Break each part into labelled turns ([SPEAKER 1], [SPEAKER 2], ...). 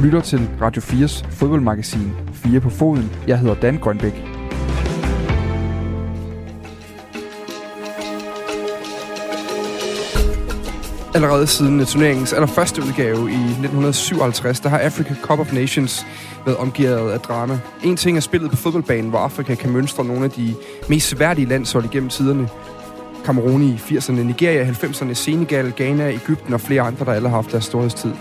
[SPEAKER 1] Du lytter til Radio 4's fodboldmagasin 4 på foden. Jeg hedder Dan Grønbæk. Allerede siden turneringens allerførste udgave i 1957, der har Africa Cup of Nations været omgivet af drama. En ting er spillet på fodboldbanen, hvor Afrika kan mønstre nogle af de mest sværdige landshold igennem tiderne. Kamerun i 80'erne, Nigeria i 90'erne, Senegal, Ghana, Ægypten og flere andre, der alle har haft deres storhedstid.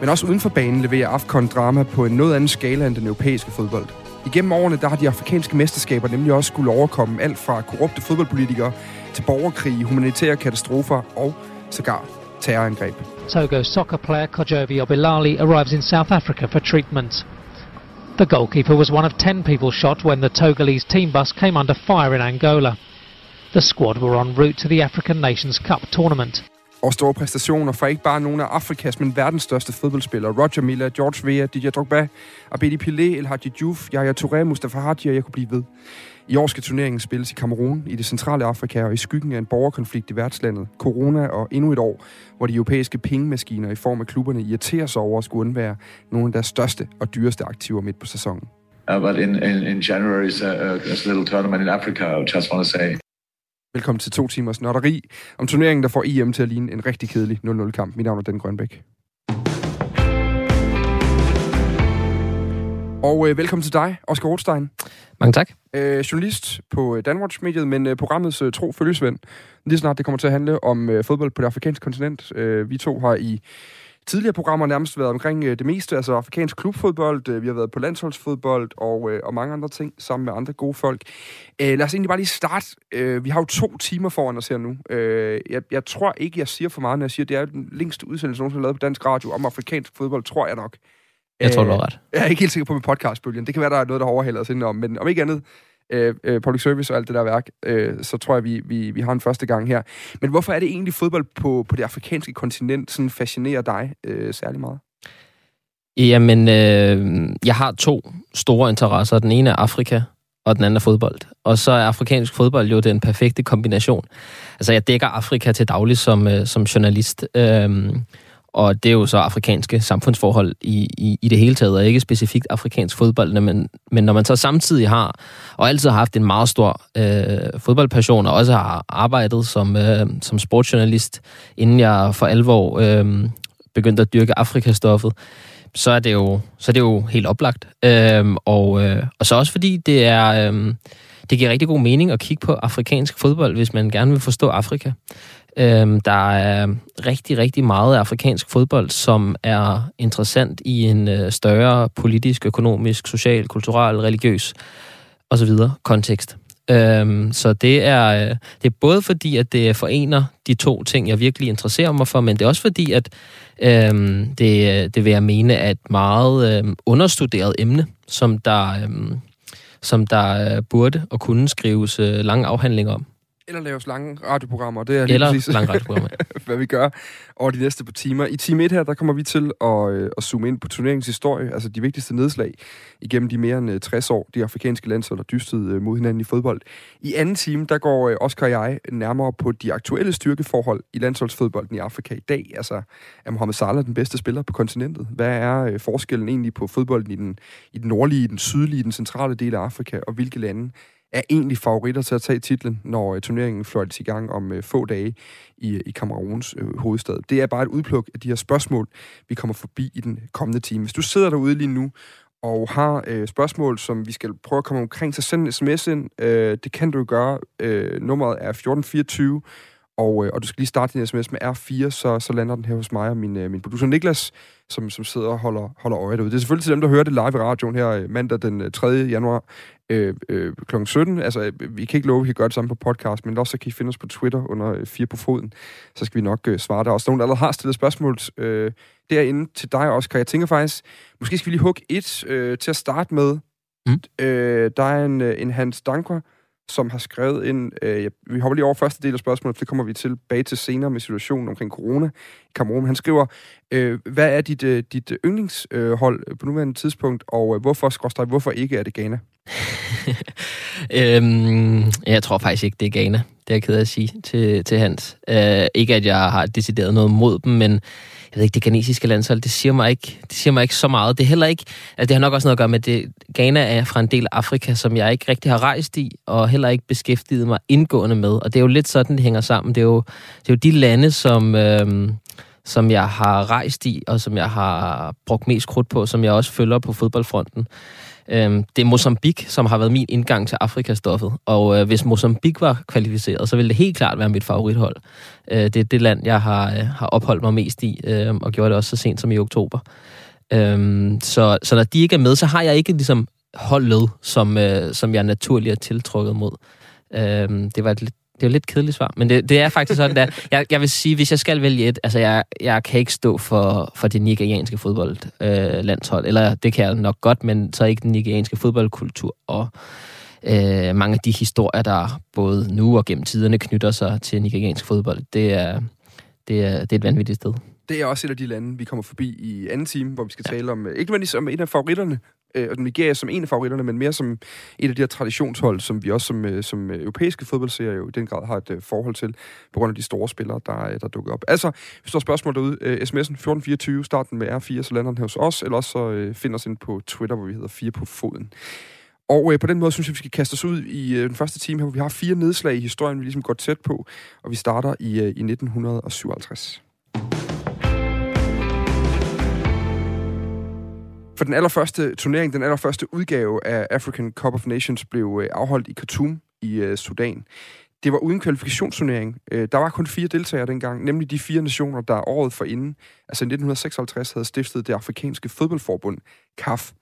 [SPEAKER 1] Men også uden for banen leverer AFCON drama på en noget anden skala end den europæiske fodbold. Igennem årene der har de afrikanske mesterskaber nemlig også skulle overkomme alt fra korrupte fodboldpolitikere til borgerkrig, humanitære katastrofer og sågar terrorangreb.
[SPEAKER 2] Togo soccer player Kojovi Obilali arrives in South Africa for treatment. The goalkeeper was one of 10 people shot when the Togolese team bus came under fire in Angola. The squad were en route to the African Nations Cup tournament.
[SPEAKER 1] Og store præstationer fra ikke bare nogle af Afrikas, men verdens største fodboldspillere. Roger Miller, George Weah, Didier Drogba, Abedi Pelé, El Hadji Diouf, Yaya Touré, Mustafa Hadji, og jeg kunne blive ved. I år skal turneringen spilles i Kamerun, i det centrale Afrika og i skyggen af en borgerkonflikt i værtslandet, corona og endnu et år, hvor de europæiske pengemaskiner i form af klubberne irriterer sig over at skulle undvære nogle af deres største og dyreste aktiver midt på sæsonen.
[SPEAKER 3] Uh, but in, in, in January, it's a, uh, a uh, little tournament in Africa, I just want to say.
[SPEAKER 1] Velkommen til to timers notteri om turneringen, der får EM til at ligne en rigtig kedelig 0-0-kamp. Mit navn er Den Grønbæk. Og øh, velkommen til dig, Oscar Rothstein.
[SPEAKER 4] Mange tak.
[SPEAKER 1] Øh, journalist på øh, Danwatch-mediet, men øh, programmets øh, tro følgesvend. Lige snart det kommer til at handle om øh, fodbold på det afrikanske kontinent. Øh, vi to har i tidligere programmer nærmest været omkring øh, det meste, altså afrikansk klubfodbold, øh, vi har været på landsholdsfodbold og, øh, og mange andre ting sammen med andre gode folk. Øh, lad os egentlig bare lige starte. Øh, vi har jo to timer foran os her nu. Øh, jeg, jeg tror ikke, jeg siger for meget, når jeg siger, at det er den længste udsendelse, nogen har lavet på dansk radio om afrikansk fodbold, tror jeg nok.
[SPEAKER 4] Jeg tror, du har ret.
[SPEAKER 1] Jeg er ikke helt sikker på med podcastbølgen. Det kan være, der er noget, der har overhældet os indenom. Men om ikke andet, øh, øh, public service og alt det der værk, øh, så tror jeg, vi, vi, vi har en første gang her. Men hvorfor er det egentlig fodbold på, på det afrikanske kontinent sådan fascinerer dig øh, særlig meget?
[SPEAKER 4] Jamen, øh, jeg har to store interesser. Den ene er Afrika, og den anden er fodbold. Og så er afrikansk fodbold jo den perfekte kombination. Altså, jeg dækker Afrika til daglig som, øh, som journalist. Øh, og det er jo så afrikanske samfundsforhold i, i, i det hele taget, og ikke specifikt afrikansk fodbold, men, men når man så samtidig har, og altid har haft en meget stor øh, fodboldpassion, og også har arbejdet som, øh, som sportsjournalist, inden jeg for alvor øh, begyndte at dyrke Afrikastoffet, så er det jo, så er det jo helt oplagt. Øh, og, øh, og så også fordi det er... Øh, det giver rigtig god mening at kigge på afrikansk fodbold, hvis man gerne vil forstå Afrika. Øhm, der er rigtig, rigtig meget af afrikansk fodbold, som er interessant i en øh, større politisk, økonomisk, social, kulturel, religiøs osv. kontekst. Øhm, så det er, øh, det er både fordi, at det forener de to ting, jeg virkelig interesserer mig for, men det er også fordi, at øhm, det, det vil jeg mene er et meget øhm, understuderet emne, som der, øhm, som der øh, burde og kunne skrives øh, lange afhandlinger om.
[SPEAKER 1] Eller laves lange radioprogrammer. Det er lige
[SPEAKER 4] Eller
[SPEAKER 1] præcis,
[SPEAKER 4] lange radioprogrammer.
[SPEAKER 1] hvad vi gør over de næste par timer. I time 1 her, der kommer vi til at, øh, at zoome ind på turneringens historie, altså de vigtigste nedslag igennem de mere end øh, 60 år, de afrikanske landshold har dystet øh, mod hinanden i fodbold. I anden time, der går øh, Oscar og jeg nærmere på de aktuelle styrkeforhold i landsholdsfodbolden i Afrika i dag. Altså, er Mohamed Salah den bedste spiller på kontinentet? Hvad er øh, forskellen egentlig på fodbolden i den, i den nordlige, den sydlige, den centrale del af Afrika, og hvilke lande er egentlig favoritter til at tage titlen, når øh, turneringen fløjtes i gang om øh, få dage i, øh, i Kameruns øh, hovedstad. Det er bare et udpluk af de her spørgsmål, vi kommer forbi i den kommende time. Hvis du sidder derude lige nu og har øh, spørgsmål, som vi skal prøve at komme omkring, så send en sms ind. Øh, det kan du gøre. Øh, nummeret er 1424, og, øh, og du skal lige starte din sms med R4, så, så lander den her hos mig og min, øh, min producer Niklas, som, som sidder og holder, holder øje derude. Det er selvfølgelig til dem, der hører det live i radioen her øh, mandag den 3. januar øh, øh, kl. 17. Altså, vi kan ikke love, at vi kan gøre det samme på podcast, men også så kan I finde os på Twitter under øh, 4 på foden. Så skal vi nok øh, svare. Der er også nogen, der allerede har stillet spørgsmål øh, derinde til dig også, kan jeg tænke faktisk, måske skal vi lige hugge et øh, til at starte med. Mm. Øh, der er en, en Hans Danker, som har skrevet ind, øh, vi hopper lige over første del af spørgsmålet, for det kommer vi tilbage til senere med situationen omkring corona Cameroon. Han skriver, øh, hvad er dit, øh, dit yndlingshold øh, på nuværende tidspunkt, og øh, hvorfor, skorstræk, hvorfor ikke er det Ghana?
[SPEAKER 4] øhm, jeg tror faktisk ikke, det er Ghana. Det er jeg ked af at sige til, til Hans. Øh, ikke at jeg har decideret noget mod dem, men jeg ved ikke, det ghanesiske landshold, det siger mig ikke, det siger mig ikke så meget. Det er heller ikke, altså det har nok også noget at gøre med, at det, Ghana er fra en del af Afrika, som jeg ikke rigtig har rejst i, og heller ikke beskæftiget mig indgående med. Og det er jo lidt sådan, det hænger sammen. Det er jo, det er jo de lande, som, øh, som jeg har rejst i, og som jeg har brugt mest krudt på, som jeg også følger på fodboldfronten. Øhm, det er Mozambique, som har været min indgang til Afrikastoffet. Og øh, hvis Mozambique var kvalificeret, så ville det helt klart være mit favorithold. Øh, det er det land, jeg har, øh, har opholdt mig mest i, øh, og gjorde det også så sent som i oktober. Øhm, så, så når de ikke er med, så har jeg ikke ligesom holdet, som, øh, som jeg naturligt er tiltrukket mod. Øhm, det var et lidt det er jo lidt kedeligt svar, men det, det er faktisk sådan, der. Jeg, jeg vil sige, hvis jeg skal vælge et, altså jeg, jeg kan ikke stå for, for det nigerianske fodboldlandshold, øh, eller det kan jeg nok godt, men så ikke den nigerianske fodboldkultur, og øh, mange af de historier, der både nu og gennem tiderne knytter sig til nigeriansk fodbold, det er, det er, det er et vanvittigt sted
[SPEAKER 1] det er også et af de lande, vi kommer forbi i anden time, hvor vi skal ja. tale om, øh, ikke nødvendigvis om en af favoritterne, øh, og Nigeria som en af favoritterne, men mere som et af de her traditionshold, som vi også som, øh, som øh, europæiske fodboldserier jo i den grad har et øh, forhold til, på grund af de store spillere, der, øh, der dukker op. Altså, hvis du har spørgsmål derude, sms'en 1424, starten med R4, så lander den hos os, eller også så find os ind på Twitter, hvor vi hedder 4 på foden. Og øh, på den måde synes jeg, vi skal kaste os ud i øh, den første time her, hvor vi har fire nedslag i historien, vi ligesom går tæt på, og vi starter i, øh, i 1957. For den allerførste turnering, den allerførste udgave af African Cup of Nations blev øh, afholdt i Khartoum i øh, Sudan. Det var uden kvalifikationsturnering. Øh, der var kun fire deltagere dengang, nemlig de fire nationer, der året for inden, altså 1956, havde stiftet det afrikanske fodboldforbund, CAF.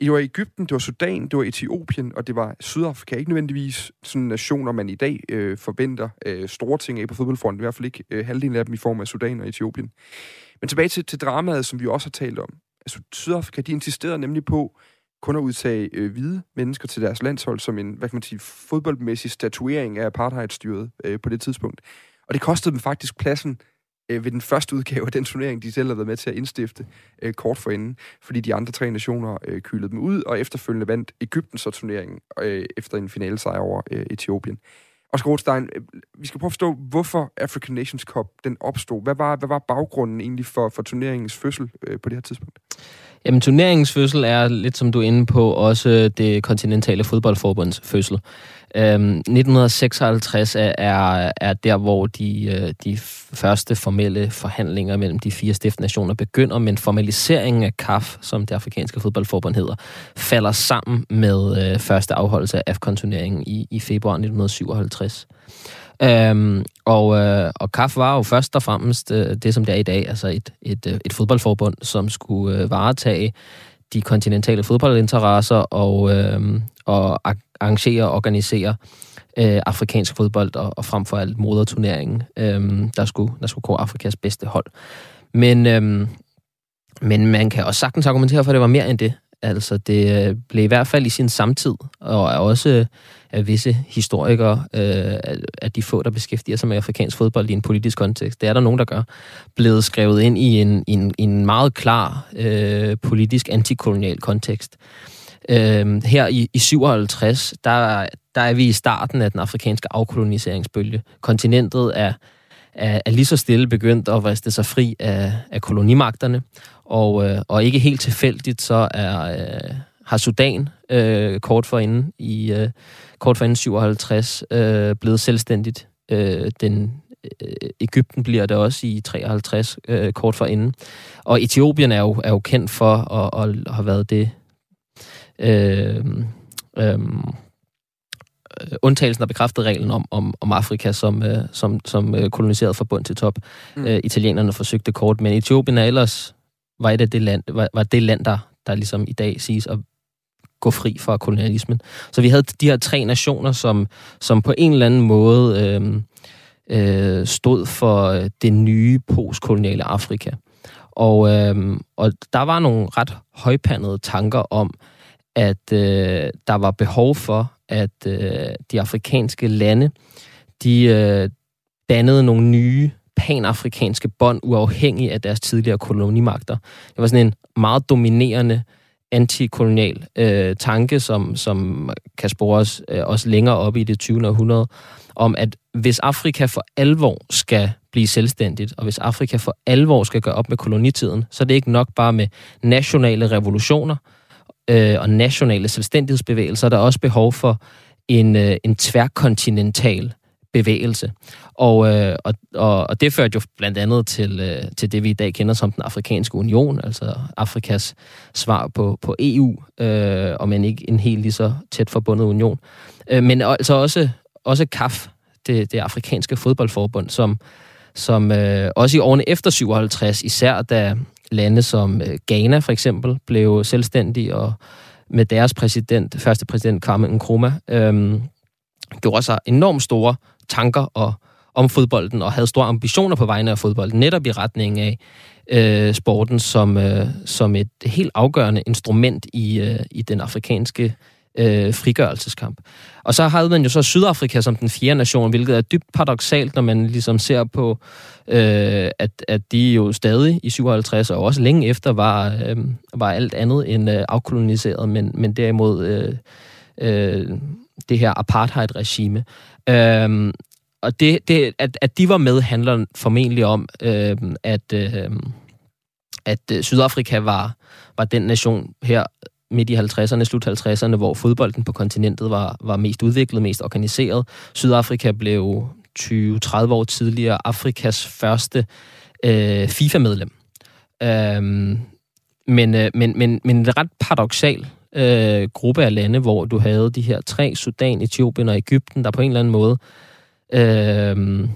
[SPEAKER 1] Det var Ægypten, det var Sudan, det var Etiopien, og det var Sydafrika. Ikke nødvendigvis sådan nationer, man i dag øh, forventer øh, store ting af på fodboldfronten. I hvert fald ikke øh, halvdelen af dem i form af Sudan og Etiopien. Men tilbage til, til dramaet, som vi også har talt om altså, Sydafrika, de insisterede nemlig på kun at udtage øh, hvide mennesker til deres landshold som en, hvad kan man sige, fodboldmæssig statuering af apartheidstyret øh, på det tidspunkt. Og det kostede dem faktisk pladsen øh, ved den første udgave af den turnering, de selv havde været med til at indstifte øh, kort forinden, fordi de andre tre nationer øh, kylede dem ud, og efterfølgende vandt Ægypten så turneringen øh, efter en finale sejr over øh, Etiopien. Og Skrådstein, øh, vi skal prøve at forstå, hvorfor African Nations Cup den opstod. Hvad var, hvad var baggrunden egentlig for, for turneringens fødsel øh, på det her tidspunkt?
[SPEAKER 4] Jamen, turneringens fødsel er lidt som du er inde på, også det kontinentale fodboldforbunds fødsel. Øhm, 1956 er, er, er der, hvor de, øh, de første formelle forhandlinger mellem de fire stiftnationer begynder, men formaliseringen af CAF, som det afrikanske fodboldforbund hedder, falder sammen med øh, første afholdelse af AFCON-turneringen i, i februar 1957. Øhm, og, øh, og CAF var jo først og fremmest øh, det, som det er i dag, altså et, et, øh, et fodboldforbund, som skulle øh, varetage de kontinentale fodboldinteresser og, øh, og arrangere og organisere øh, afrikansk fodbold og, og frem for alt moderturneringen, øh, der, skulle, der skulle gå Afrikas bedste hold. Men, øh, men man kan også sagtens argumentere for, at det var mere end det. Altså, det øh, blev i hvert fald i sin samtid, og er også af visse historikere, øh, at de få, der beskæftiger sig med afrikansk fodbold i en politisk kontekst, det er der nogen, der gør, blevet skrevet ind i en, en, en meget klar øh, politisk antikolonial kontekst. Øh, her i, i 57, der, der er vi i starten af den afrikanske afkoloniseringsbølge. Kontinentet er, er, er lige så stille begyndt at vriste sig fri af, af kolonimagterne, og, øh, og ikke helt tilfældigt, så er, øh, har Sudan øh, kort forinden i øh, kort forinden 57 øh, blevet selvstændigt. Øh, den øh, Ægypten bliver det også i 53 øh, kort forinden. Og Etiopien er jo, er jo kendt for at, at have været det øh, øh, undtagelsen, der bekræftede reglen om, om, om Afrika som, øh, som, som øh, koloniseret forbund til top. Mm. Øh, italienerne forsøgte kort, men Etiopien er ellers var, et af det land, var, var det land, der, der ligesom i dag siges at gå fri fra kolonialismen. Så vi havde de her tre nationer, som, som på en eller anden måde øh, øh, stod for øh, det nye postkoloniale Afrika. Og, øh, og der var nogle ret højpandede tanker om, at øh, der var behov for, at øh, de afrikanske lande, de øh, dannede nogle nye panafrikanske bånd, uafhængig af deres tidligere kolonimagter. Det var sådan en meget dominerende antikolonial øh, tanke, som, som kan spores øh, også længere op i det 20. århundrede, om at hvis Afrika for alvor skal blive selvstændigt, og hvis Afrika for alvor skal gøre op med kolonitiden, så er det ikke nok bare med nationale revolutioner øh, og nationale selvstændighedsbevægelser. Der er også behov for en, øh, en tværkontinental bevægelse. Og, øh, og, og, og det førte jo blandt andet til, øh, til det, vi i dag kender som den afrikanske union, altså Afrikas svar på, på EU, øh, og men ikke en helt lige så tæt forbundet union. Øh, men altså også, også CAF, det, det afrikanske fodboldforbund, som, som øh, også i årene efter 57, især da lande som øh, Ghana for eksempel blev selvstændige, og med deres præsident, første præsident Kwame Nkrumah, øh, gjorde sig enormt store tanker og, om fodbolden, og havde store ambitioner på vegne af fodbolden, netop i retning af øh, sporten som, øh, som et helt afgørende instrument i, øh, i den afrikanske øh, frigørelseskamp. Og så havde man jo så Sydafrika som den fjerde nation, hvilket er dybt paradoxalt, når man ligesom ser på, øh, at, at de jo stadig i 57 og også længe efter var, øh, var alt andet end øh, afkoloniseret, men, men derimod øh, øh, det her apartheid-regime. Øh, og det, det, at, at de var med, handler formentlig om, øhm, at, øhm, at øh, Sydafrika var, var den nation her midt i 50'erne, slut 50'erne, hvor fodbolden på kontinentet var, var mest udviklet, mest organiseret. Sydafrika blev 20-30 år tidligere Afrikas første øh, FIFA-medlem. Øhm, men, øh, men, men, men er ret paradoxalt, øh, gruppe af lande, hvor du havde de her tre, Sudan, Etiopien og Ægypten, der på en eller anden måde øh,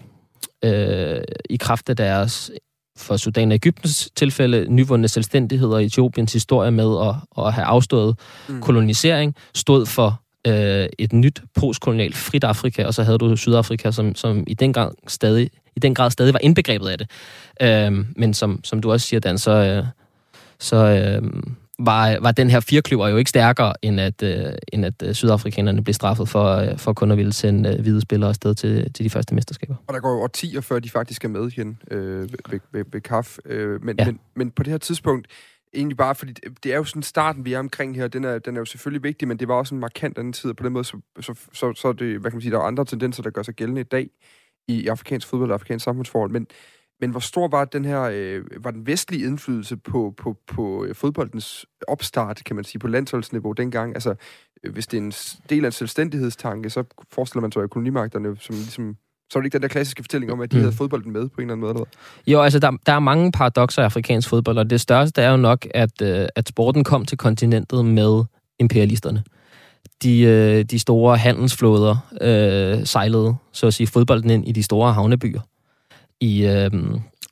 [SPEAKER 4] øh, i kraft af deres for Sudan og Ægyptens tilfælde, nyvundne selvstændighed og Etiopiens historie med at, at have afstået mm. kolonisering, stod for øh, et nyt postkolonialt frit Afrika, og så havde du Sydafrika, som, som i den grad stadig i den grad stadig var indbegrebet af det. Øh, men som, som du også siger, Dan, så, øh, så øh, var, var den her firkløver jo ikke stærkere, end at, øh, end at øh, sydafrikanerne blev straffet for, øh, for kun at ville sende øh, hvide spillere afsted til, til de første mesterskaber.
[SPEAKER 1] Og der går jo 10 før de faktisk er med igen øh, ved, ved, ved KAF. Øh, men, ja. men, men på det her tidspunkt, egentlig bare, fordi det er jo sådan starten, vi er omkring her, den er, den er jo selvfølgelig vigtig, men det var også en markant anden tid, og på den måde, så, så, så, så er det, hvad kan man sige, der er andre tendenser, der gør sig gældende i dag i afrikansk fodbold og afrikansk samfundsforhold, men men hvor stor var den her, øh, var den vestlige indflydelse på, på, på øh, fodboldens opstart, kan man sige, på landsholdsniveau dengang? Altså, øh, hvis det er en del af en selvstændighedstanke, så forestiller man sig, at kolonimagterne, som ligesom så er det ikke den der klassiske fortælling om, at de mm. havde fodbolden med på en eller anden måde? Eller?
[SPEAKER 4] Jo, altså der, der er mange paradoxer i afrikansk fodbold, og det største er jo nok, at, øh, at sporten kom til kontinentet med imperialisterne. De, øh, de store handelsflåder øh, sejlede, så at sige, fodbolden ind i de store havnebyer i, øh,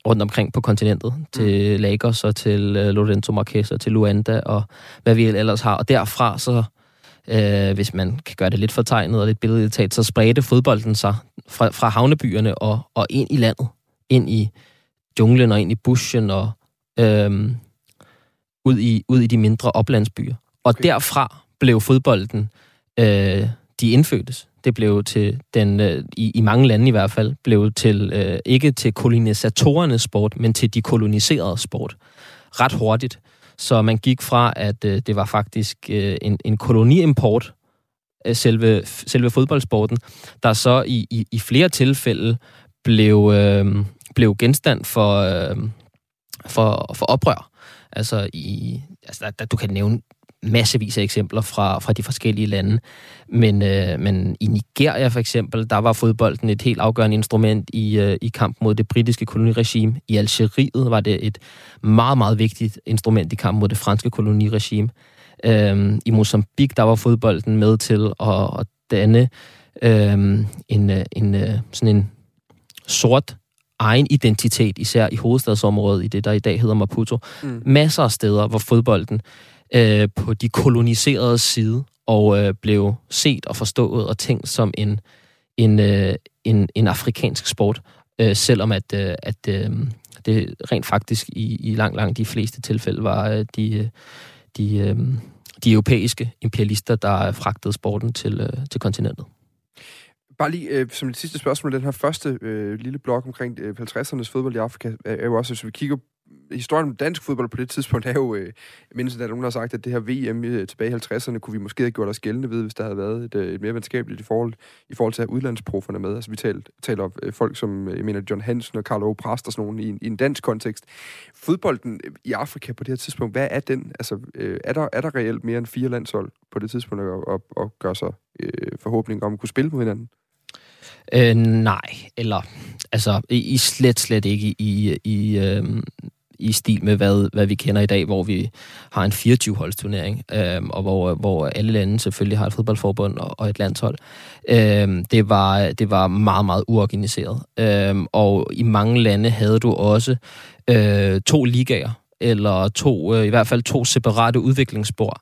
[SPEAKER 4] rundt omkring på kontinentet, til mm. Lagos og til øh, Lorenzo Marquez og til Luanda og hvad vi ellers har. Og derfra så, øh, hvis man kan gøre det lidt fortegnet og lidt billedligt så spredte fodbolden sig fra, fra havnebyerne og, og ind i landet, ind i junglen og ind i bushen og øh, ud, i, ud i de mindre oplandsbyer. Og okay. derfra blev fodbolden øh, de indfødtes det blev til den, øh, i, i mange lande i hvert fald, blev til, øh, ikke til kolonisatorernes sport, men til de koloniserede sport. Ret hurtigt. Så man gik fra, at øh, det var faktisk øh, en, en koloniimport, øh, selve, selve fodboldsporten, der så i, i, i flere tilfælde blev, øh, blev genstand for, øh, for, for oprør. Altså, i, altså der, der, du kan nævne massevis af eksempler fra, fra de forskellige lande. Men, øh, men i Nigeria for eksempel, der var fodbolden et helt afgørende instrument i, øh, i kamp mod det britiske koloniregime. I Algeriet var det et meget, meget vigtigt instrument i kamp mod det franske koloniregime. Øh, I Mozambique, der var fodbolden med til at, at danne øh, en, øh, en, øh, sådan en sort egen identitet, især i hovedstadsområdet, i det, der i dag hedder Maputo. Mm. Masser af steder, hvor fodbolden øh, på de koloniserede side, og øh, blev set og forstået og tænkt som en, en, øh, en, en afrikansk sport, øh, selvom at, øh, at øh, det rent faktisk i, i langt, langt de fleste tilfælde var øh, de, øh, de, øh, de europæiske imperialister, der fragtede sporten til, øh, til kontinentet.
[SPEAKER 1] Bare lige øh, som det sidste spørgsmål, den her første øh, lille blok omkring øh, 50'ernes fodbold i Afrika, er, er jo også, hvis vi kigger historien om dansk fodbold på det tidspunkt er jo, øh, jeg mindes, at der er nogen, har sagt, at det her VM øh, tilbage i 50'erne kunne vi måske have gjort os gældende ved, hvis der havde været et, øh, et mere venskabeligt i forhold, i forhold til at have udlandsprofferne med. Altså vi taler, taler om øh, folk som, øh, jeg mener, John Hansen og Carlo Præst og sådan nogen i, en, i en dansk kontekst. Fodbolden øh, i Afrika på det her tidspunkt, hvad er den? Altså øh, er, der, er der reelt mere end fire landshold på det tidspunkt at, at, at gøre sig øh, forhåbning om at kunne spille mod hinanden?
[SPEAKER 4] Øh, nej, eller altså i, i slet, slet ikke i, i, øh, i stil med, hvad, hvad vi kender i dag, hvor vi har en 24-holdsturnering, øh, og hvor, hvor alle lande selvfølgelig har et fodboldforbund og, og et landshold. Øh, det, var, det var meget, meget uorganiseret. Øh, og i mange lande havde du også øh, to ligaer, eller to, øh, i hvert fald to separate udviklingsspor,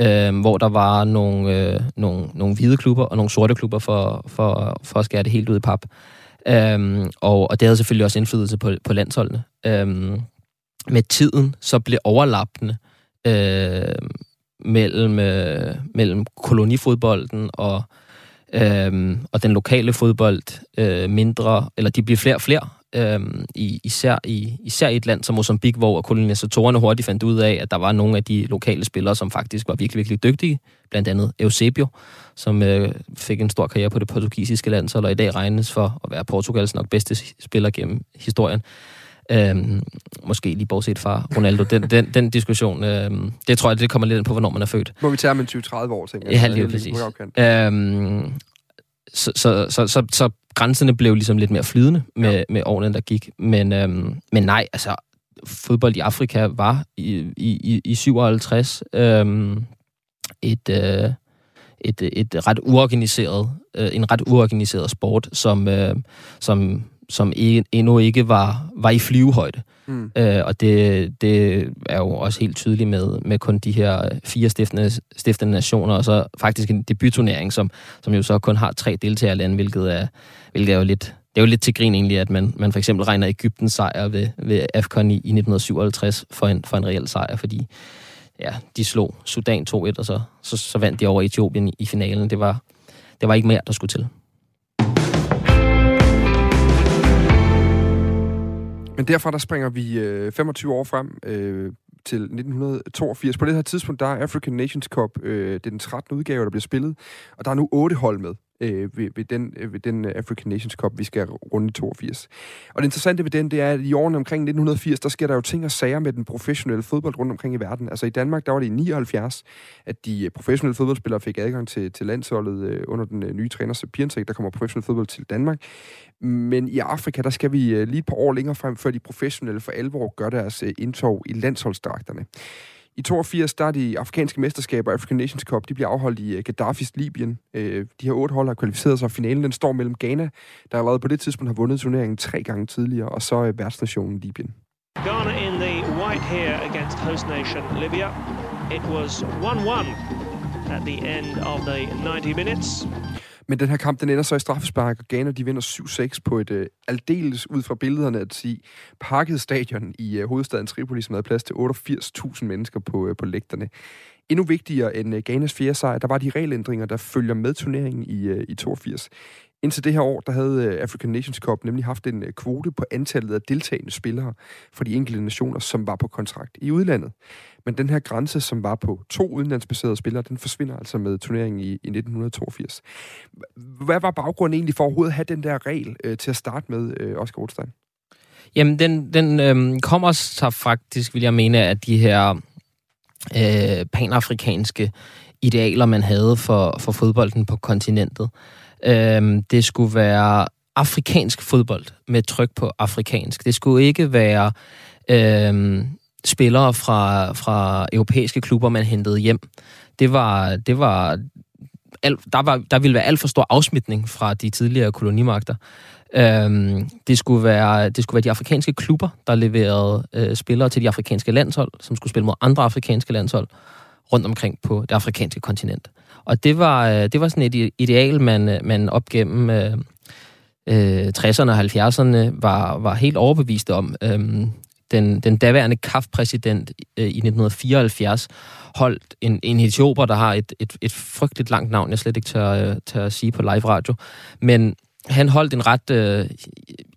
[SPEAKER 4] øh, hvor der var nogle, øh, nogle, nogle hvide klubber og nogle sorte klubber for, for, for at skære det helt ud i pap. Øhm, og, og det havde selvfølgelig også indflydelse på, på landsholdene. Øhm, med tiden så blev overlappende øh, mellem, øh, mellem kolonifodbolden og, øh, og den lokale fodbold øh, mindre, eller de blev flere og flere, øh, i, især, i, især i et land som Mozambique, hvor kolonisatorerne hurtigt fandt ud af, at der var nogle af de lokale spillere, som faktisk var virkelig, virkelig dygtige, blandt andet Eusebio, som øh, fik en stor karriere på det portugisiske land, så og i dag regnes for at være Portugals nok bedste spiller gennem historien. Øhm, måske lige bortset fra Ronaldo. Den, den, den diskussion, øhm, det tror jeg, det kommer lidt ind på, hvornår man er født.
[SPEAKER 1] Må vi tage om en 20-30 år, tænker
[SPEAKER 4] jeg. Ja, lige præcis. Øhm, så, så, så, så, så grænserne blev ligesom lidt mere flydende med, ja. med årene, der gik. Men, øhm, men nej, altså, fodbold i Afrika var i, i, i 57 øhm, et, øh, et, et ret uorganiseret, øh, en ret uorganiseret sport, som, øh, som som ikke, endnu ikke var, var i flyvehøjde. Mm. Øh, og det, det er jo også helt tydeligt med, med kun de her fire stiftende, stiftende nationer, og så faktisk en debutturnering, som, som jo så kun har tre deltagerlande, hvilket er, hvilket er jo lidt, det er jo lidt til grin egentlig, at man, man for eksempel regner Ægyptens sejr ved, ved AFCON i, i 1957 for en, for en reel sejr, fordi ja, de slog Sudan 2-1, og så, så, så vandt de over Etiopien i, i finalen. Det var, det var ikke mere, der skulle til.
[SPEAKER 1] Men derfra der springer vi øh, 25 år frem øh, til 1982. På det her tidspunkt, der er African Nations Cup, øh, det er den 13. udgave, der bliver spillet, og der er nu otte hold med øh, ved, ved, den, øh, ved den øh, African Nations Cup, vi skal runde i 82. Og det interessante ved den, det er, at i årene omkring 1980, der sker der jo ting og sager med den professionelle fodbold rundt omkring i verden. Altså i Danmark, der var det i 79, at de øh, professionelle fodboldspillere fik adgang til, til landsholdet øh, under den øh, nye træner Sapientek, der kommer professionel fodbold til Danmark. Men i Afrika, der skal vi øh, lige et par år længere frem, før de professionelle for alvor gør deres øh, indtog i landsholdsdragterne. I 82, der er de afrikanske mesterskaber, African Nations Cup, de bliver afholdt i øh, Gaddafis Libyen. Øh, de her otte hold har kvalificeret sig, finalen den står mellem Ghana, der allerede på det tidspunkt har vundet turneringen tre gange tidligere, og så øh, værtsnationen Libyen. Ghana in the white here against host nation Libya. It was 1-1 at the end of the 90 minutes. Men den her kamp, den ender så i straffespark, og Ghana de vinder 7-6 på et øh, aldeles ud fra billederne at sige pakket stadion i øh, hovedstaden Tripoli, som havde plads til 88.000 mennesker på, øh, på lægterne. Endnu vigtigere end øh, Ghanas fjerde sejr, der var de regelændringer, der følger med turneringen i, øh, i 82. Indtil det her år, der havde øh, African Nations Cup nemlig haft en øh, kvote på antallet af deltagende spillere for de enkelte nationer, som var på kontrakt i udlandet. Men den her grænse, som var på to udenlandsbaserede spillere, den forsvinder altså med turneringen i, i 1982. Hvad var baggrunden egentlig for overhovedet at have den der regel øh, til at starte med, øh, Oscar Rothstein?
[SPEAKER 4] Jamen, den, den øh, kommer så faktisk, vil jeg mene, at de her øh, panafrikanske idealer, man havde for, for fodbolden på kontinentet. Øh, det skulle være afrikansk fodbold med tryk på afrikansk. Det skulle ikke være øh, spillere fra, fra europæiske klubber, man hentede hjem. Det var, det var, al, der, var, der ville være alt for stor afsmitning fra de tidligere kolonimagter. Øhm, det, skulle være, det skulle være de afrikanske klubber, der leverede øh, spillere til de afrikanske landshold, som skulle spille mod andre afrikanske landshold rundt omkring på det afrikanske kontinent. Og det var, øh, det var sådan et ideal, man, øh, man op gennem øh, øh, 60'erne og 70'erne var, var helt overbevist om. Øhm, den, den daværende KAF-præsident øh, i 1974 holdt en, en etioper, der har et, et, et frygteligt langt navn, jeg slet ikke tør, øh, tør at sige på live radio, men han holdt en ret øh,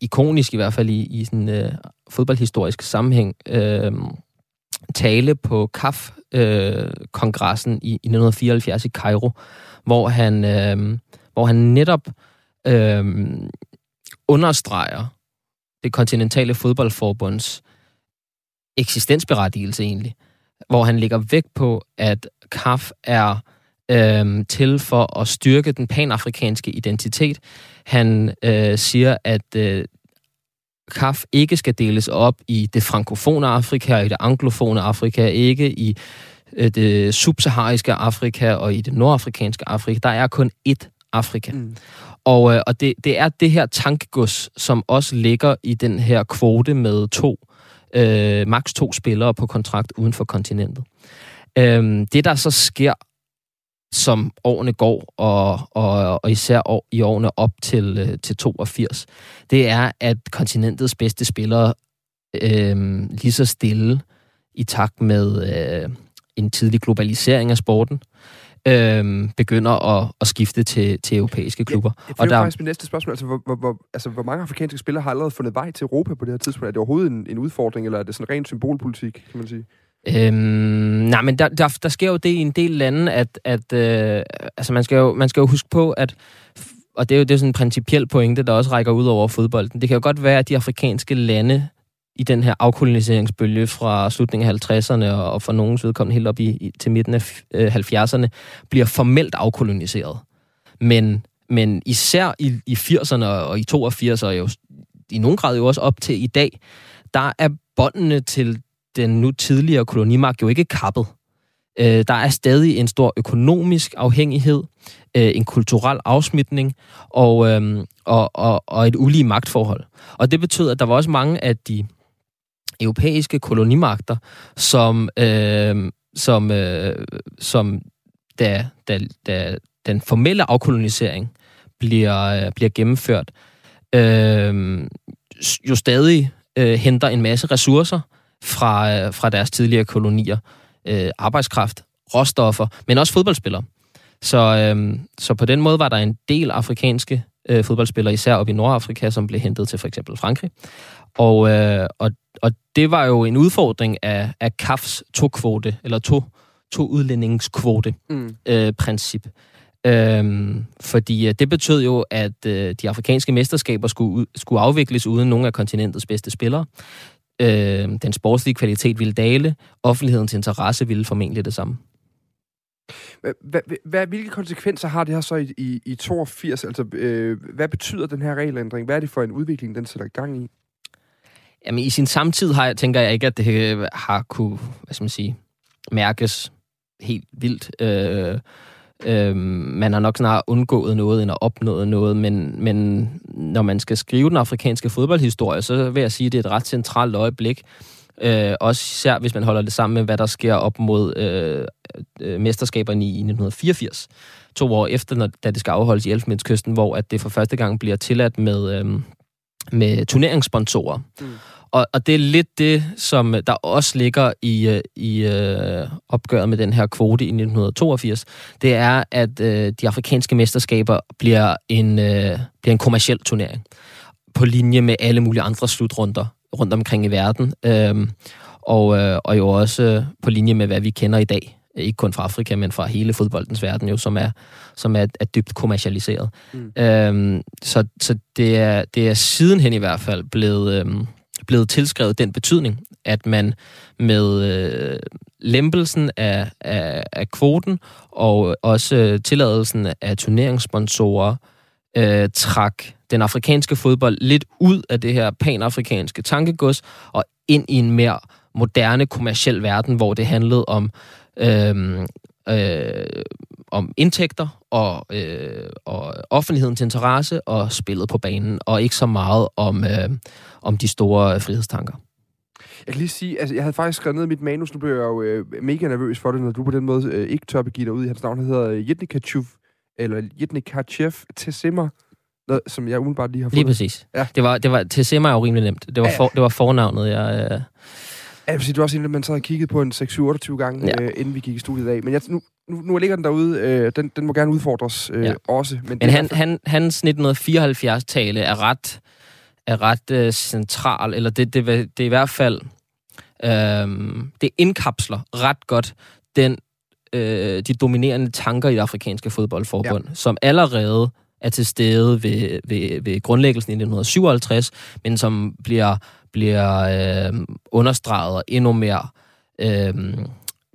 [SPEAKER 4] ikonisk, i hvert fald i, i sådan øh, fodboldhistorisk sammenhæng, øh, tale på KAF, øh, i, i 1974 i Cairo, hvor han, øh, hvor han netop øh, understreger det kontinentale fodboldforbunds eksistensberettigelse egentlig, hvor han lægger vægt på, at CAF er øh, til for at styrke den panafrikanske identitet. Han øh, siger, at øh, CAF ikke skal deles op i det frankofone Afrika og i det anglofone Afrika, ikke i øh, det subsahariske Afrika og i det nordafrikanske Afrika. Der er kun ét Afrika. Mm. Og, øh, og det, det er det her tankegods, som også ligger i den her kvote med to, øh, maks to spillere på kontrakt uden for kontinentet. Øh, det, der så sker, som årene går, og, og, og især år, i årene op til, øh, til 82, det er, at kontinentets bedste spillere øh, lige så stille i takt med øh, en tidlig globalisering af sporten, øh, begynder at, at skifte til, til europæiske klubber.
[SPEAKER 1] Ja, det er og der, faktisk mit næste spørgsmål. Altså hvor, hvor, hvor, altså, hvor mange afrikanske spillere har allerede fundet vej til Europa på det her tidspunkt? Er det overhovedet en, en udfordring, eller er det sådan ren symbolpolitik, kan man sige?
[SPEAKER 4] Øhm, nej, men der, der, der sker jo det i en del lande, at, at øh, altså man, skal jo, man skal jo huske på, at og det er jo det er sådan en principiel pointe, der også rækker ud over fodbolden. Det kan jo godt være, at de afrikanske lande i den her afkoloniseringsbølge fra slutningen af 50'erne og, og for nogens vedkommende helt op i, i, til midten af øh, 70'erne, bliver formelt afkoloniseret. Men, men især i, i 80'erne og i 82'erne, og jo i nogen grad jo også op til i dag, der er båndene til den nu tidligere kolonimagt jo ikke kappet. Øh, der er stadig en stor økonomisk afhængighed, øh, en kulturel afsmitning og, øh, og, og, og et ulige magtforhold. Og det betyder, at der var også mange af de europæiske kolonimagter, som, øh, som, øh, som da, da, da den formelle afkolonisering bliver, øh, bliver gennemført, øh, jo stadig øh, henter en masse ressourcer fra, øh, fra deres tidligere kolonier. Øh, arbejdskraft, råstoffer, men også fodboldspillere. Så, øh, så på den måde var der en del afrikanske øh, fodboldspillere, især op i Nordafrika, som blev hentet til for eksempel Frankrig. Og, øh, og, og det var jo en udfordring af, af CAFs to-kvote, eller to, to udlændingskvote mm. øh, princip. Øhm, fordi øh, det betød jo, at øh, de afrikanske mesterskaber skulle, skulle afvikles uden nogen af kontinentets bedste spillere. Øh, den sportslige kvalitet ville dale, offentlighedens interesse ville formentlig det samme.
[SPEAKER 1] Hvad, hvilke konsekvenser har det her så i, i, i 82? Altså, øh, hvad betyder den her regelændring? Hvad er det for en udvikling, den sætter i gang i?
[SPEAKER 4] Jamen, i sin samtid har jeg, tænker jeg ikke, at det øh, har kunne, hvad skal man sige, mærkes helt vildt. Øh, øh, man har nok snarere undgået noget, end at opnået noget, men, men når man skal skrive den afrikanske fodboldhistorie, så vil jeg sige, at det er et ret centralt øjeblik. Øh, også især hvis man holder det sammen med, hvad der sker op mod øh, øh, mesterskaberne i 1984. To år efter, når, da det skal afholdes i Elfenbenskysten, hvor at det for første gang bliver tilladt med, øh, med turneringssponsorer. Mm. Og, og det er lidt det, som der også ligger i, øh, i øh, opgøret med den her kvote i 1982. Det er, at øh, de afrikanske mesterskaber bliver en, øh, bliver en kommersiel turnering. På linje med alle mulige andre slutrunder rundt omkring i verden. Øh, og, øh, og jo også på linje med, hvad vi kender i dag ikke kun fra Afrika, men fra hele fodboldens verden jo, som er, som er, er dybt kommercialiseret. Mm. Øhm, så så det, er, det er sidenhen i hvert fald blevet, øhm, blevet tilskrevet den betydning, at man med øh, lempelsen af, af, af kvoten og også øh, tilladelsen af turneringssponsorer øh, trak den afrikanske fodbold lidt ud af det her panafrikanske tankegods og ind i en mere moderne kommersiel verden, hvor det handlede om øhm, øh, øh, om indtægter og, øh, og offentlighedens interesse og spillet på banen, og ikke så meget om, øh, om de store frihedstanker.
[SPEAKER 1] Jeg kan lige sige, altså jeg havde faktisk skrevet ned i mit manus, nu blev jeg jo øh, mega nervøs for det, når du på den måde øh, ikke tør begive dig ud i hans navn. Han hedder Jetnikachev, eller Jetnikachev Tesima, noget, som jeg umiddelbart lige har
[SPEAKER 4] Lige
[SPEAKER 1] fundet.
[SPEAKER 4] præcis.
[SPEAKER 1] Ja.
[SPEAKER 4] Det var, det var, Tessema er jo rimelig nemt. Det var,
[SPEAKER 1] Ja.
[SPEAKER 4] for, det var fornavnet, jeg... Øh,
[SPEAKER 1] Ja, jeg vil sige, det var også en, man så havde kigget på en 6-27 gange,
[SPEAKER 4] Ja.
[SPEAKER 1] øh, inden vi gik i studiet i dag. Men jeg, nu, nu, nu ligger den derude. Øh, den, den må gerne udfordres øh,
[SPEAKER 4] Ja.
[SPEAKER 1] også. Men, det
[SPEAKER 4] Men han, han, hans 1974-tale er ret, er ret øh, central, eller det, det, det er i hvert fald, øhm, det indkapsler ret godt den, øh, de dominerende tanker i det afrikanske fodboldforbund, ja. som allerede er til stede ved, ved, ved grundlæggelsen i 1957, men som bliver, bliver øh, understreget endnu mere øh,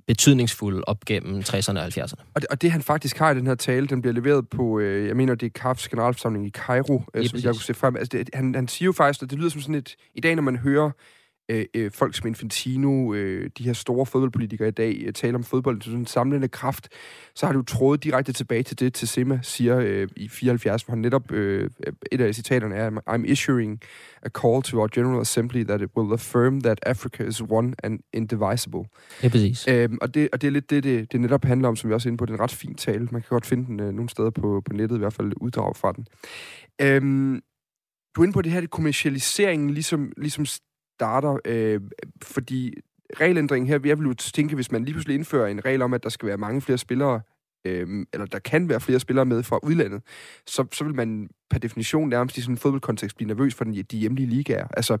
[SPEAKER 4] betydningsfuld op gennem 60'erne og 70'erne.
[SPEAKER 1] Og det, og det, han faktisk har i den her tale, den bliver leveret på, øh, jeg mener, det er KAFs generalforsamling i Cairo, øh, som jeg
[SPEAKER 4] præcis.
[SPEAKER 1] kunne se frem. Altså, det, han, han siger jo faktisk, at det lyder som sådan et... I dag, når man hører øh, øh, folk som Infantino, øh, de her store fodboldpolitikere i dag, øh, tale om fodbold som en samlende kraft, så har du trådet direkte tilbage til det, til Sema siger øh, i 74, hvor han netop, øh, et af citaterne er, I'm issuing a call to our General Assembly that it will affirm that Africa is one and indivisible.
[SPEAKER 4] Er præcis.
[SPEAKER 1] Øhm, og, det, og det er lidt det, det, det netop handler om, som vi også er inde på. Det er en ret fin tale. Man kan godt finde den øh, nogle steder på, på nettet, i hvert fald uddrag fra den. Øhm, du er inde på det her, det kommercialiseringen ligesom, ligesom starter, øh, fordi regelændringen her, jeg vil jo tænke, hvis man lige pludselig indfører en regel om, at der skal være mange flere spillere, øh, eller der kan være flere spillere med fra udlandet, så, så vil man per definition nærmest i sådan en fodboldkontekst blive nervøs for den, de hjemlige ligaer. Altså,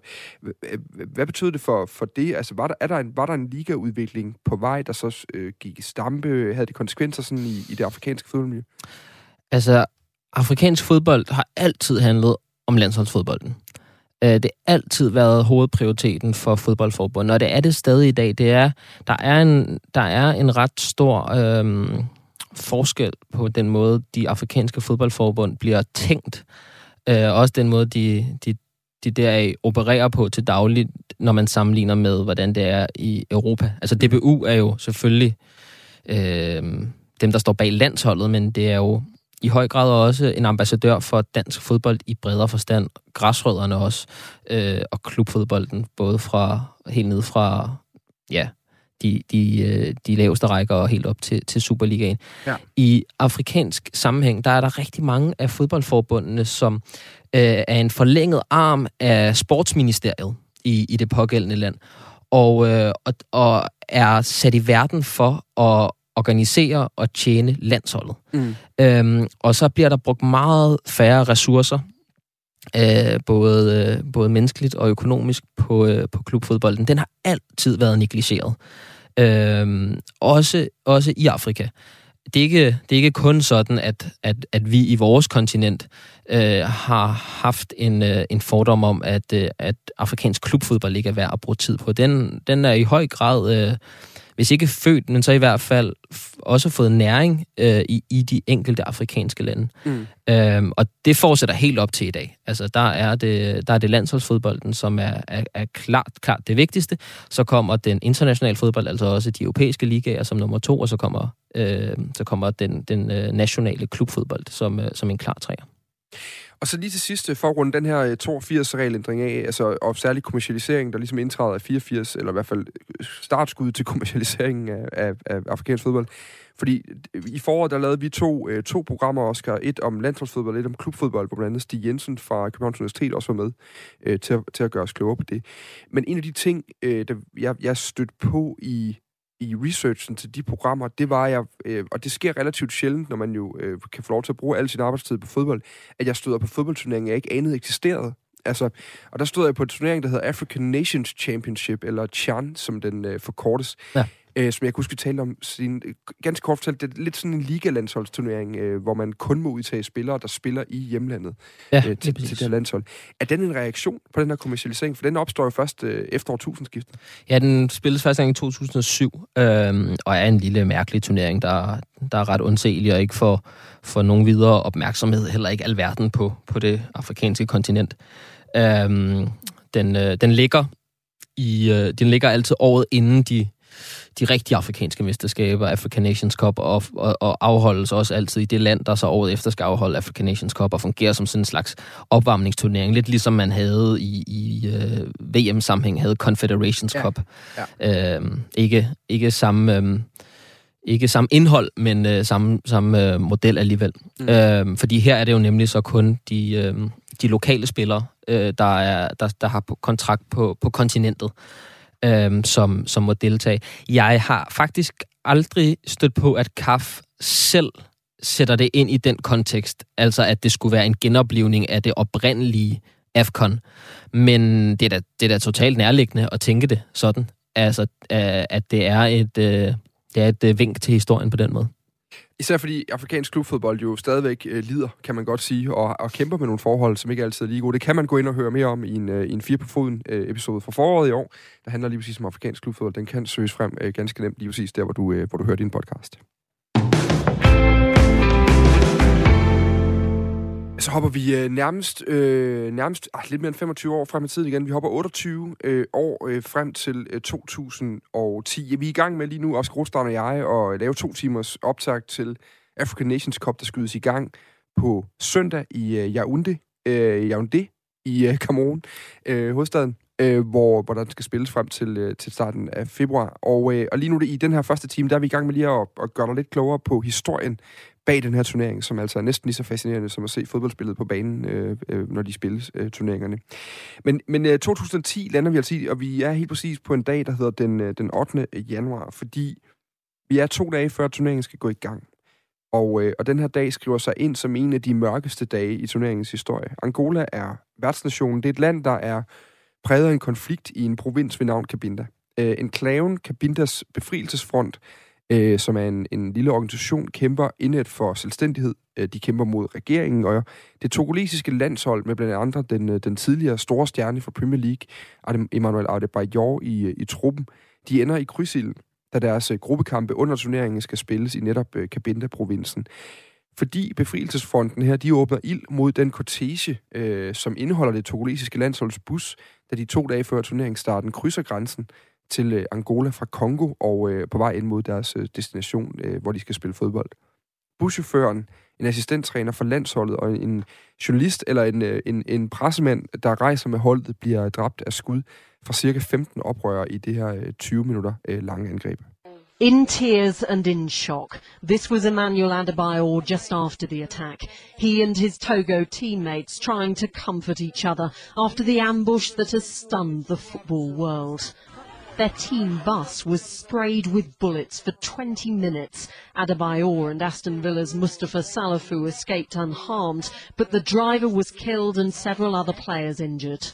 [SPEAKER 1] hvad betød det for, for det? Altså, var der, er der en, var der en ligaudvikling på vej, der så øh, gik i stampe? Havde det konsekvenser sådan i, i det afrikanske fodboldmiljø?
[SPEAKER 4] Altså, afrikansk fodbold har altid handlet om landsholdsfodbolden. Øh, Det har altid været hovedprioriteten for fodboldforbundet, og det er det stadig i dag. Det er, der, er en, der er en ret stor øh, forskel på den måde, de afrikanske fodboldforbund bliver tænkt. Øh, også den måde, de, de, de deraf opererer på til dagligt, når man sammenligner med, hvordan det er i Europa. Altså DBU er jo selvfølgelig øh, dem, der står bag landsholdet, men det er jo i høj grad også en ambassadør for dansk fodbold i bredere forstand. Græsrødderne også, øh, og klubfodbolden, både fra helt ned fra ja, de, de, øh, de laveste rækker og helt op til, til Superligaen.
[SPEAKER 1] Ja.
[SPEAKER 4] I afrikansk sammenhæng, der er der rigtig mange af fodboldforbundene, som øh, er en forlænget arm af sportsministeriet i, i det pågældende land, og, øh, og, og er sat i verden for at organisere og tjene landsholdet.
[SPEAKER 1] Mm.
[SPEAKER 4] Øhm, og så bliver der brugt meget færre ressourcer, øh, både, øh, både menneskeligt og økonomisk, på, øh, på klubfodbolden. Den har altid været negligeret. Øhm, også, også i Afrika. Det er, ikke, det er ikke kun sådan, at, at, at vi i vores kontinent øh, har haft en, øh, en fordom om, at, øh, at afrikansk klubfodbold ikke er værd at bruge tid på. Den, den er i høj grad... Øh, hvis ikke født, men så i hvert fald også fået næring øh, i, i de enkelte afrikanske lande.
[SPEAKER 1] Mm.
[SPEAKER 4] Øhm, og det fortsætter helt op til i dag. Altså, der er det, der er det landsholdsfodbolden, som er, er, er klart, klart det vigtigste. Så kommer den internationale fodbold, altså også de europæiske ligaer som nummer to, og så kommer, øh, så kommer den, den øh, nationale klubfodbold som, øh, som en klar træer.
[SPEAKER 1] Og så lige til sidst, øh, for at runde den her øh, 82-regelændring af, altså, og særlig kommercialisering, der ligesom indtræder af 84, eller i hvert fald øh, startskud til kommercialiseringen af, af, af afrikansk fodbold. Fordi i foråret, der lavede vi to, to programmer, Oscar. Et om landsholdsfodbold, og et om klubfodbold, hvor blandt andet Stig Jensen fra Københavns Universitet også var med øh, til, at, til at gøre os klogere på det. Men en af de ting, øh, der jeg, jeg stødte på i i researchen til de programmer, det var jeg, øh, og det sker relativt sjældent, når man jo øh, kan få lov til at bruge al sin arbejdstid på fodbold, at jeg støder på fodboldturneringer, jeg ikke anede eksisterede. Altså, og der stod jeg på en turnering, der hedder African Nations Championship, eller CHAN, som den øh, forkortes.
[SPEAKER 4] Ja.
[SPEAKER 1] Øh, som jeg kunne huske, vi talte om sin, øh, ganske kort fortalt, det er lidt sådan en ligalandsholdsturnering, øh, hvor man kun må udtage spillere, der spiller i hjemlandet
[SPEAKER 4] Ja,
[SPEAKER 1] øh, til, til det her landshold. Er den en reaktion på den her kommercialisering? For den opstår jo først øh, efter årtusindskiftet.
[SPEAKER 4] Ja, den spilles første gang i 2007, øhm, og er en lille mærkelig turnering, der, der er ret undselig og ikke får, får nogen videre opmærksomhed, heller ikke alverden på, på det afrikanske kontinent. Øhm, den, øh, den, ligger i, øh, den ligger altid året inden de, de rigtige afrikanske mesterskaber, African Nations Cup, og, og, og afholdes også altid i det land, der så året efter skal afholde African Nations Cup, og fungerer som sådan en slags opvarmningsturnering, lidt ligesom man havde i, i øh, VM-sammenhæng, havde Confederations
[SPEAKER 1] Ja.
[SPEAKER 4] Cup. Øhm, ikke, ikke samme... Øhm, ikke samme indhold, men øh, samme, samme øh, model alligevel. Mm. Øh, fordi her er det jo nemlig så kun de, øh, de lokale spillere, øh, der, er, der, der har på kontrakt på, på kontinentet, øhm, som, som må deltage. Jeg har faktisk aldrig stødt på, at KAF selv sætter det ind i den kontekst, altså at det skulle være en genoplevning af det oprindelige AFCON. Men det er da, det er da totalt nærliggende at tænke det sådan, altså øh, at det er et, øh, det er et øh, vink til historien på den måde.
[SPEAKER 1] Især fordi afrikansk klubfodbold jo stadigvæk øh, lider, kan man godt sige, og, og kæmper med nogle forhold, som ikke altid er lige gode. Det kan man gå ind og høre mere om i en, øh, i en fire på foden øh, episode fra foråret i år, der handler lige præcis om afrikansk klubfodbold. Den kan søges frem øh, ganske nemt lige præcis der, hvor du, øh, hvor du hører din podcast. Så hopper vi øh, nærmest, øh, nærmest ah, lidt mere end 25 år frem i tiden igen. Vi hopper 28 øh, år øh, frem til øh, 2010. Vi er i gang med lige nu, Oscar Rothstein og jeg, at øh, lave to timers optag til African Nations Cup, der skydes i gang på søndag i øh, Yaoundé, øh, Yaoundé i øh, Cameroon, øh, hovedstaden øh, hvor, hvor der skal spilles frem til, øh, til starten af februar. Og, øh, og lige nu det, i den her første time, der er vi i gang med lige at, at gøre dig lidt klogere på historien bag den her turnering, som altså er næsten lige så fascinerende som at se fodboldspillet på banen, øh, øh, når de spilles øh, turneringerne. Men, men øh, 2010 lander vi altså i, og vi er helt præcis på en dag, der hedder den, øh, den 8. januar, fordi vi er to dage før turneringen skal gå i gang. Og, øh, og den her dag skriver sig ind som en af de mørkeste dage i turneringens historie. Angola er værtsnationen. Det er et land, der er præget af en konflikt i en provins ved navn Cabinda. Øh, enklaven Cabindas befrielsesfront, øh, som er en, en lille organisation, kæmper indet for selvstændighed. Øh, de kæmper mod regeringen, og det togolesiske landshold med blandt andre den, øh, den tidligere store stjerne for Premier League, Emmanuel Adebayor, i, øh, i truppen, de ender i krydsilden, da deres øh, gruppekampe under turneringen skal spilles i netop Cabinda-provinsen fordi befrielsesfronten her, de åbner ild mod den kortege, øh, som indeholder det togolesiske landsholds bus, da de to dage før turneringsstarten krydser grænsen til øh, Angola fra Kongo og øh, på vej ind mod deres øh, destination, øh, hvor de skal spille fodbold. Buschaufføren, en assistenttræner for landsholdet og en journalist eller en, øh, en, en pressemand, der rejser med holdet, bliver dræbt af skud fra cirka 15 oprørere i det her øh, 20 minutter øh, lange angreb.
[SPEAKER 5] In tears and in shock, this was Emmanuel Adebayor just after the attack. He and his Togo teammates trying to comfort each other after the ambush that has stunned the football world. Their team bus was sprayed with bullets for 20 minutes. Adebayor and Aston Villa's Mustafa Salafu escaped unharmed, but the driver was killed and several other players injured.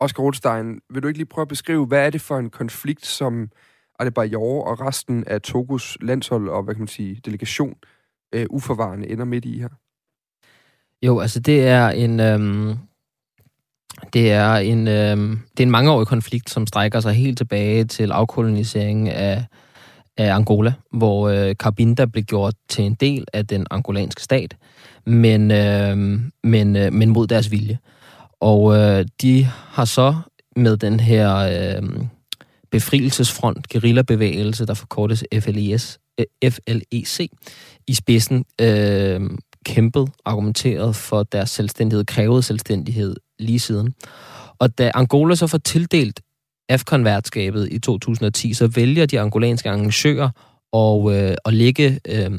[SPEAKER 1] Oscar Rothstein, vil du ikke lige prøve at beskrive, hvad er Adebayor og resten af Togos landshold og, hvad kan man sige, delegation øh, uforvarende ender midt i her?
[SPEAKER 4] Jo, altså det er en... Øhm, det er en, øhm, det er en mangeårig konflikt, som strækker sig helt tilbage til afkoloniseringen af, af Angola, hvor øh, Cabinda blev gjort til en del af den angolanske stat, men, øh, men, øh, men mod deres vilje. Og øh, de har så med den her øh, befrielsesfront, guerillabevægelse, der forkortes FLES, eh, FLEC, i spidsen øh, kæmpet, argumenteret for deres selvstændighed, krævet selvstændighed lige siden. Og da Angola så får tildelt AFCON-værtskabet i 2010, så vælger de angolanske arrangører og, øh, at lægge øh,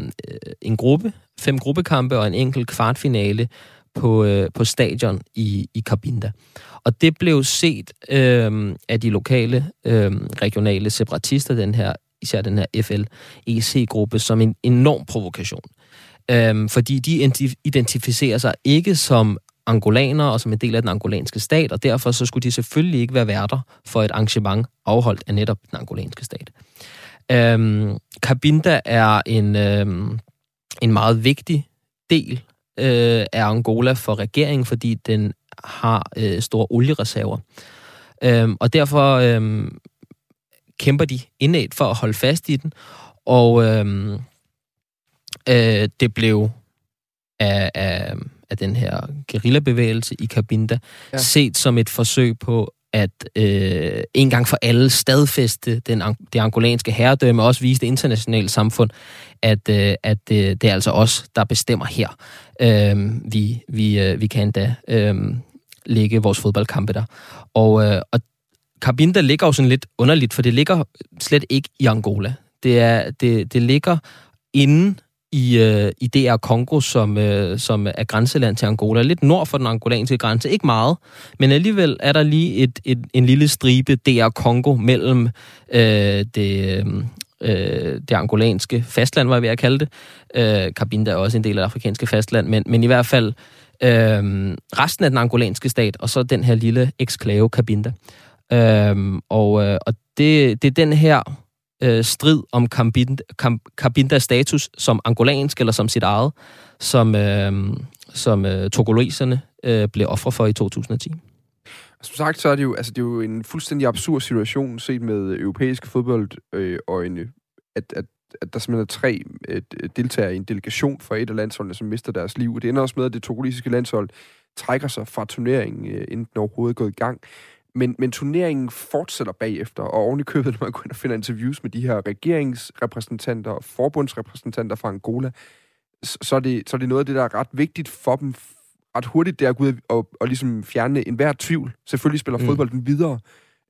[SPEAKER 4] en gruppe, fem gruppekampe og en enkelt kvartfinale på, øh, på stadion i, i Cabinda. Og det blev set øh, af de lokale, øh, regionale separatister, den her, især den her FLEC-gruppe, som en enorm provokation. Øh, fordi de identificerer sig ikke som angolanere og som en del af den angolanske stat, og derfor så skulle de selvfølgelig ikke være værter for et arrangement afholdt af netop den angolanske stat. Øhm, Cabinda er en, øhm, en meget vigtig del øh, af Angola for regeringen, fordi den har øh, store oliereserver. Øhm, og derfor øh, kæmper de indad for at holde fast i den, og øh, øh, det blev af, af, af den her guerillabevægelse i Cabinda ja. set som et forsøg på at øh, en gang for alle stadfæste den, det angolanske herredømme, og også vise det internationale samfund, at, øh, at øh, det er altså os, der bestemmer her. Øh, vi, vi, øh, vi kan endda øh, lægge vores fodboldkampe der. Og, øh, og Cabinda ligger jo sådan lidt underligt, for det ligger slet ikke i Angola. Det, er, det, det ligger inden i, øh, i DR Kongo, som, øh, som er grænseland til Angola. Lidt nord for den angolanske grænse. Ikke meget, men alligevel er der lige et, et, en lille stribe DR Kongo mellem øh, det, øh, det angolanske fastland, var jeg ved at kalde det. Øh, Cabinda er også en del af det afrikanske fastland, men, men i hvert fald øh, resten af den angolanske stat, og så den her lille eksklave Cabinda. Øh, og øh, og det, det er den her øh, strid om Cabinda, Cabindas status som angolansk eller som sit eget, som, øh, som øh, togoleserne øh, blev ofre for i 2010.
[SPEAKER 1] Som sagt, så er det jo, altså, det er jo en fuldstændig absurd situation set med europæiske fodbold øh, og en, at, at, at der simpelthen er tre deltagere i en delegation for et af landsholdene, som mister deres liv. Det ender også med, at det togolesiske landshold trækker sig fra turneringen, øh, inden den overhovedet er gået i gang. Men, men turneringen fortsætter bagefter, og oven i købet, når man går ind og finder interviews med de her regeringsrepræsentanter og forbundsrepræsentanter fra Angola, så er, det, så er det noget af det, der er ret vigtigt for dem ret hurtigt, det er at gå ud og, og ligesom fjerne enhver tvivl. Selvfølgelig spiller mm. fodbolden videre.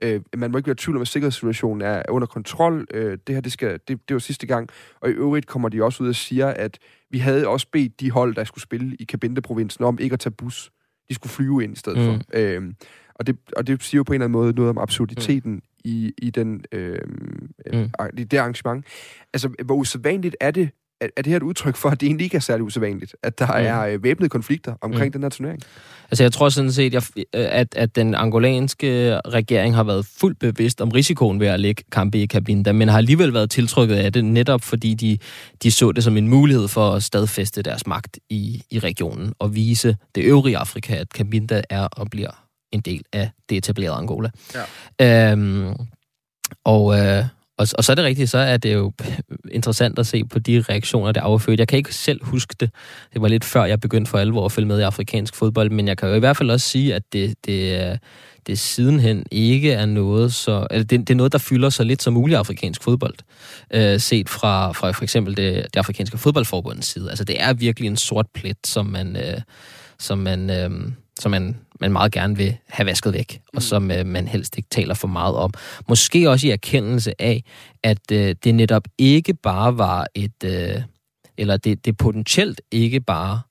[SPEAKER 1] Øh, man må ikke være i tvivl om, at sikkerhedssituationen er under kontrol. Øh, det her, det, skal, det, det var sidste gang. Og i øvrigt kommer de også ud og siger, at vi havde også bedt de hold, der skulle spille i Cabinde-provincen, om ikke at tage bus. De skulle flyve ind i stedet mm. for. Øh, og det, og det siger jo på en eller anden måde noget om absurditeten mm. i, i, den, øh, mm. i det arrangement. Altså, hvor usædvanligt er det, er, er det her et udtryk for, at det egentlig ikke er særlig usædvanligt, at der mm. er øh, væbnede konflikter omkring mm. den her turnering?
[SPEAKER 4] Altså jeg tror sådan set, at, at den angolanske regering har været fuldt bevidst om risikoen ved at lægge kampe i Cabinda, men har alligevel været tiltrykket af det, netop fordi de, de så det som en mulighed for at stadfæste deres magt i, i regionen og vise det øvrige Afrika, at Cabinda er og bliver en del af det etablerede Angola. Ja. Øhm, og, øh, og, og så er det rigtigt, så er det jo interessant at se på de reaktioner, der affødte. Jeg kan ikke selv huske det. Det var lidt før, jeg begyndte for alvor at følge med i afrikansk fodbold, men jeg kan jo i hvert fald også sige, at det, det, det sidenhen ikke er noget, så, eller det, det er noget, der fylder så lidt som muligt afrikansk fodbold, øh, set fra, fra for eksempel det, det afrikanske fodboldforbundets side. Altså det er virkelig en sort plet, som man, øh, som man, øh, som man, man meget gerne vil have vasket væk, mm. og som øh, man helst ikke taler for meget om. Måske også i erkendelse af, at øh, det netop ikke bare var et, øh, eller det, det potentielt ikke bare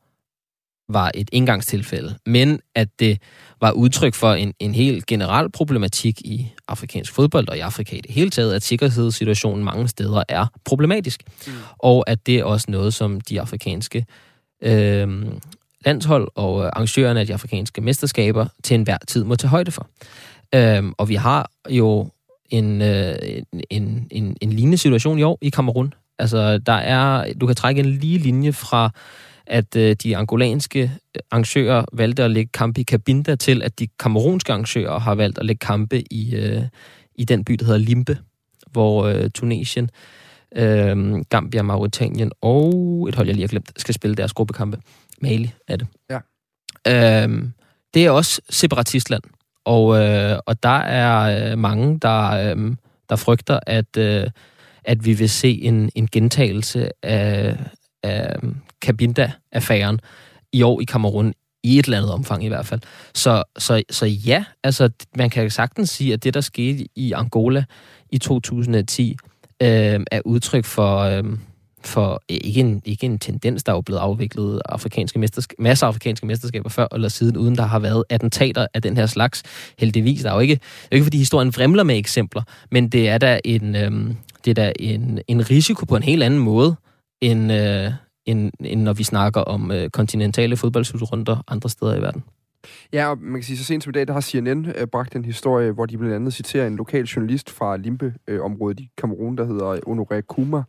[SPEAKER 4] var et indgangstilfælde, men at det var udtryk for en, en helt generel problematik i afrikansk fodbold og i Afrika i det hele taget, at sikkerhedssituationen mange steder er problematisk, mm. og at det er også noget, som de afrikanske øh, landshold og øh, arrangørerne af de afrikanske mesterskaber til enhver tid må tage højde for. Øhm, og vi har jo en, øh, en, en, en lignende situation i år i Kamerun. Altså, der er, du kan trække en lige linje fra, at øh, de angolanske arrangører valgte at lægge kampe i Cabinda til, at de kamerunske arrangører har valgt at lægge kampe i, øh, i den by, der hedder Limbe, hvor øh, Tunesien, øh, Gambia, Mauritanien og et hold, jeg lige har glemt, skal spille deres gruppekampe. Mali er det.
[SPEAKER 1] Ja.
[SPEAKER 4] Øhm, det er også separatistland, og, øh, og der er øh, mange, der, øh, der frygter, at, øh, at vi vil se en, en gentagelse af, af Cabinda-affæren i år i Kamerun, i et eller andet omfang i hvert fald. Så, så, så ja, altså man kan sagtens sige, at det, der skete i Angola i 2010, øh, er udtryk for... Øh, for øh, ikke en, ikke en tendens, der er jo blevet afviklet afrikanske mestersk- masser af afrikanske mesterskaber før eller siden, uden der har været attentater af den her slags. Heldigvis, der er jo ikke, det er ikke fordi historien vrimler med eksempler, men det er da en, øhm, det er da en, en risiko på en helt anden måde, end, øh, end, end når vi snakker om øh, kontinentale fodboldslutrunder andre steder i verden.
[SPEAKER 1] Ja, og man kan sige, så sent som i dag, der har CNN øh, bragt en historie, hvor de blandt andet citerer en lokal journalist fra Limbe-området øh, i Kamerun, der hedder Honoré Kuma,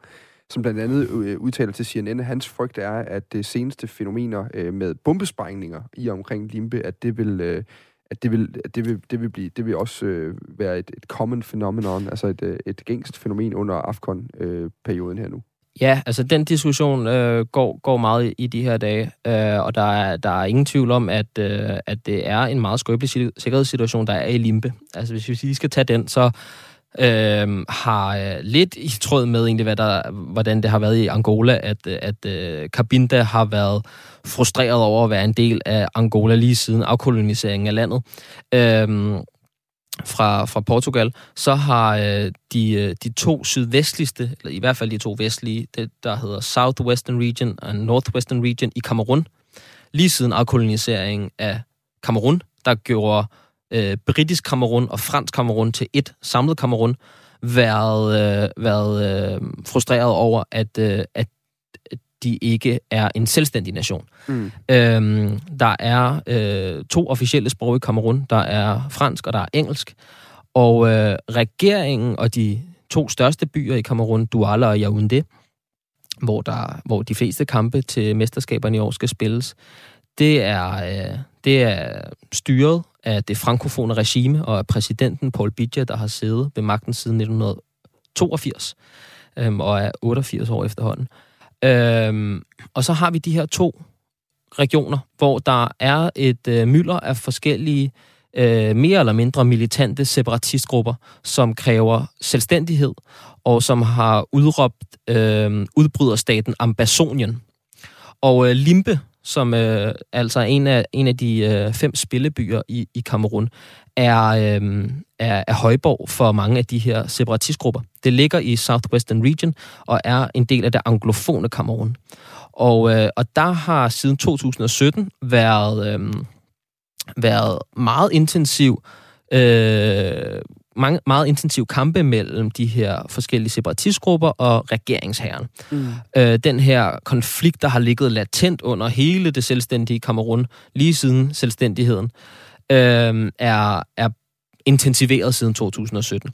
[SPEAKER 1] som blandt andet øh, udtaler til CNN, at hans frygt er, at det seneste fænomener øh, med bombesprængninger i og omkring Limbe, at det vil... Øh, at det vil, at det vil, det vil, blive, det vil også øh, være et, et common phenomenon, altså et, et gængst fænomen under AFCON-perioden øh, her nu.
[SPEAKER 4] Ja, altså den diskussion øh, går, går meget i de her dage, øh, og der er, der er ingen tvivl om, at, øh, at det er en meget skrøbelig sikkerhedssituation, der er i Limbe. Altså hvis vi lige skal tage den, så øh, har øh, lidt i tråd med egentlig, hvad der, hvordan det har været i Angola, at, at øh, Cabinda har været frustreret over at være en del af Angola lige siden afkoloniseringen af landet. Øh, fra, fra Portugal, så har øh, de, øh, de to sydvestligste, eller i hvert fald de to vestlige, det der hedder Southwestern Region og Northwestern Region i Kamerun, lige siden afkoloniseringen af Kamerun, der gjorde øh, britisk Kamerun og fransk Kamerun til et samlet Kamerun, været, øh, været øh, frustreret over, at, øh, at de ikke er en selvstændig nation. Mm. Øhm, der er øh, to officielle sprog i Kamerun. Der er fransk og der er engelsk. Og øh, regeringen og de to største byer i Kamerun, Douala og Yaoundé, hvor, der, hvor de fleste kampe til mesterskaberne i år skal spilles, det er, øh, det er styret af det frankofone regime og af præsidenten Paul Bidja, der har siddet ved magten siden 1982 øhm, og er 88 år efterhånden. Øhm, og så har vi de her to regioner, hvor der er et øh, mylder af forskellige øh, mere eller mindre militante separatistgrupper, som kræver selvstændighed, og som har udråbt øh, udbryderstaten Ambazonien. Og øh, Limbe, som øh, altså er en af, en af de øh, fem spillebyer i, i Kamerun, er, øh, er, er højborg for mange af de her separatistgrupper. Det ligger i Southwestern Region og er en del af det anglofone Kamerun. Og, øh, og der har siden 2017 været, øh, været meget intensiv øh, mange, meget intensiv kampe mellem de her forskellige separatistgrupper og regeringsherren. Mm. Øh, den her konflikt, der har ligget latent under hele det selvstændige Kamerun, lige siden selvstændigheden, øh, er, er intensiveret siden 2017,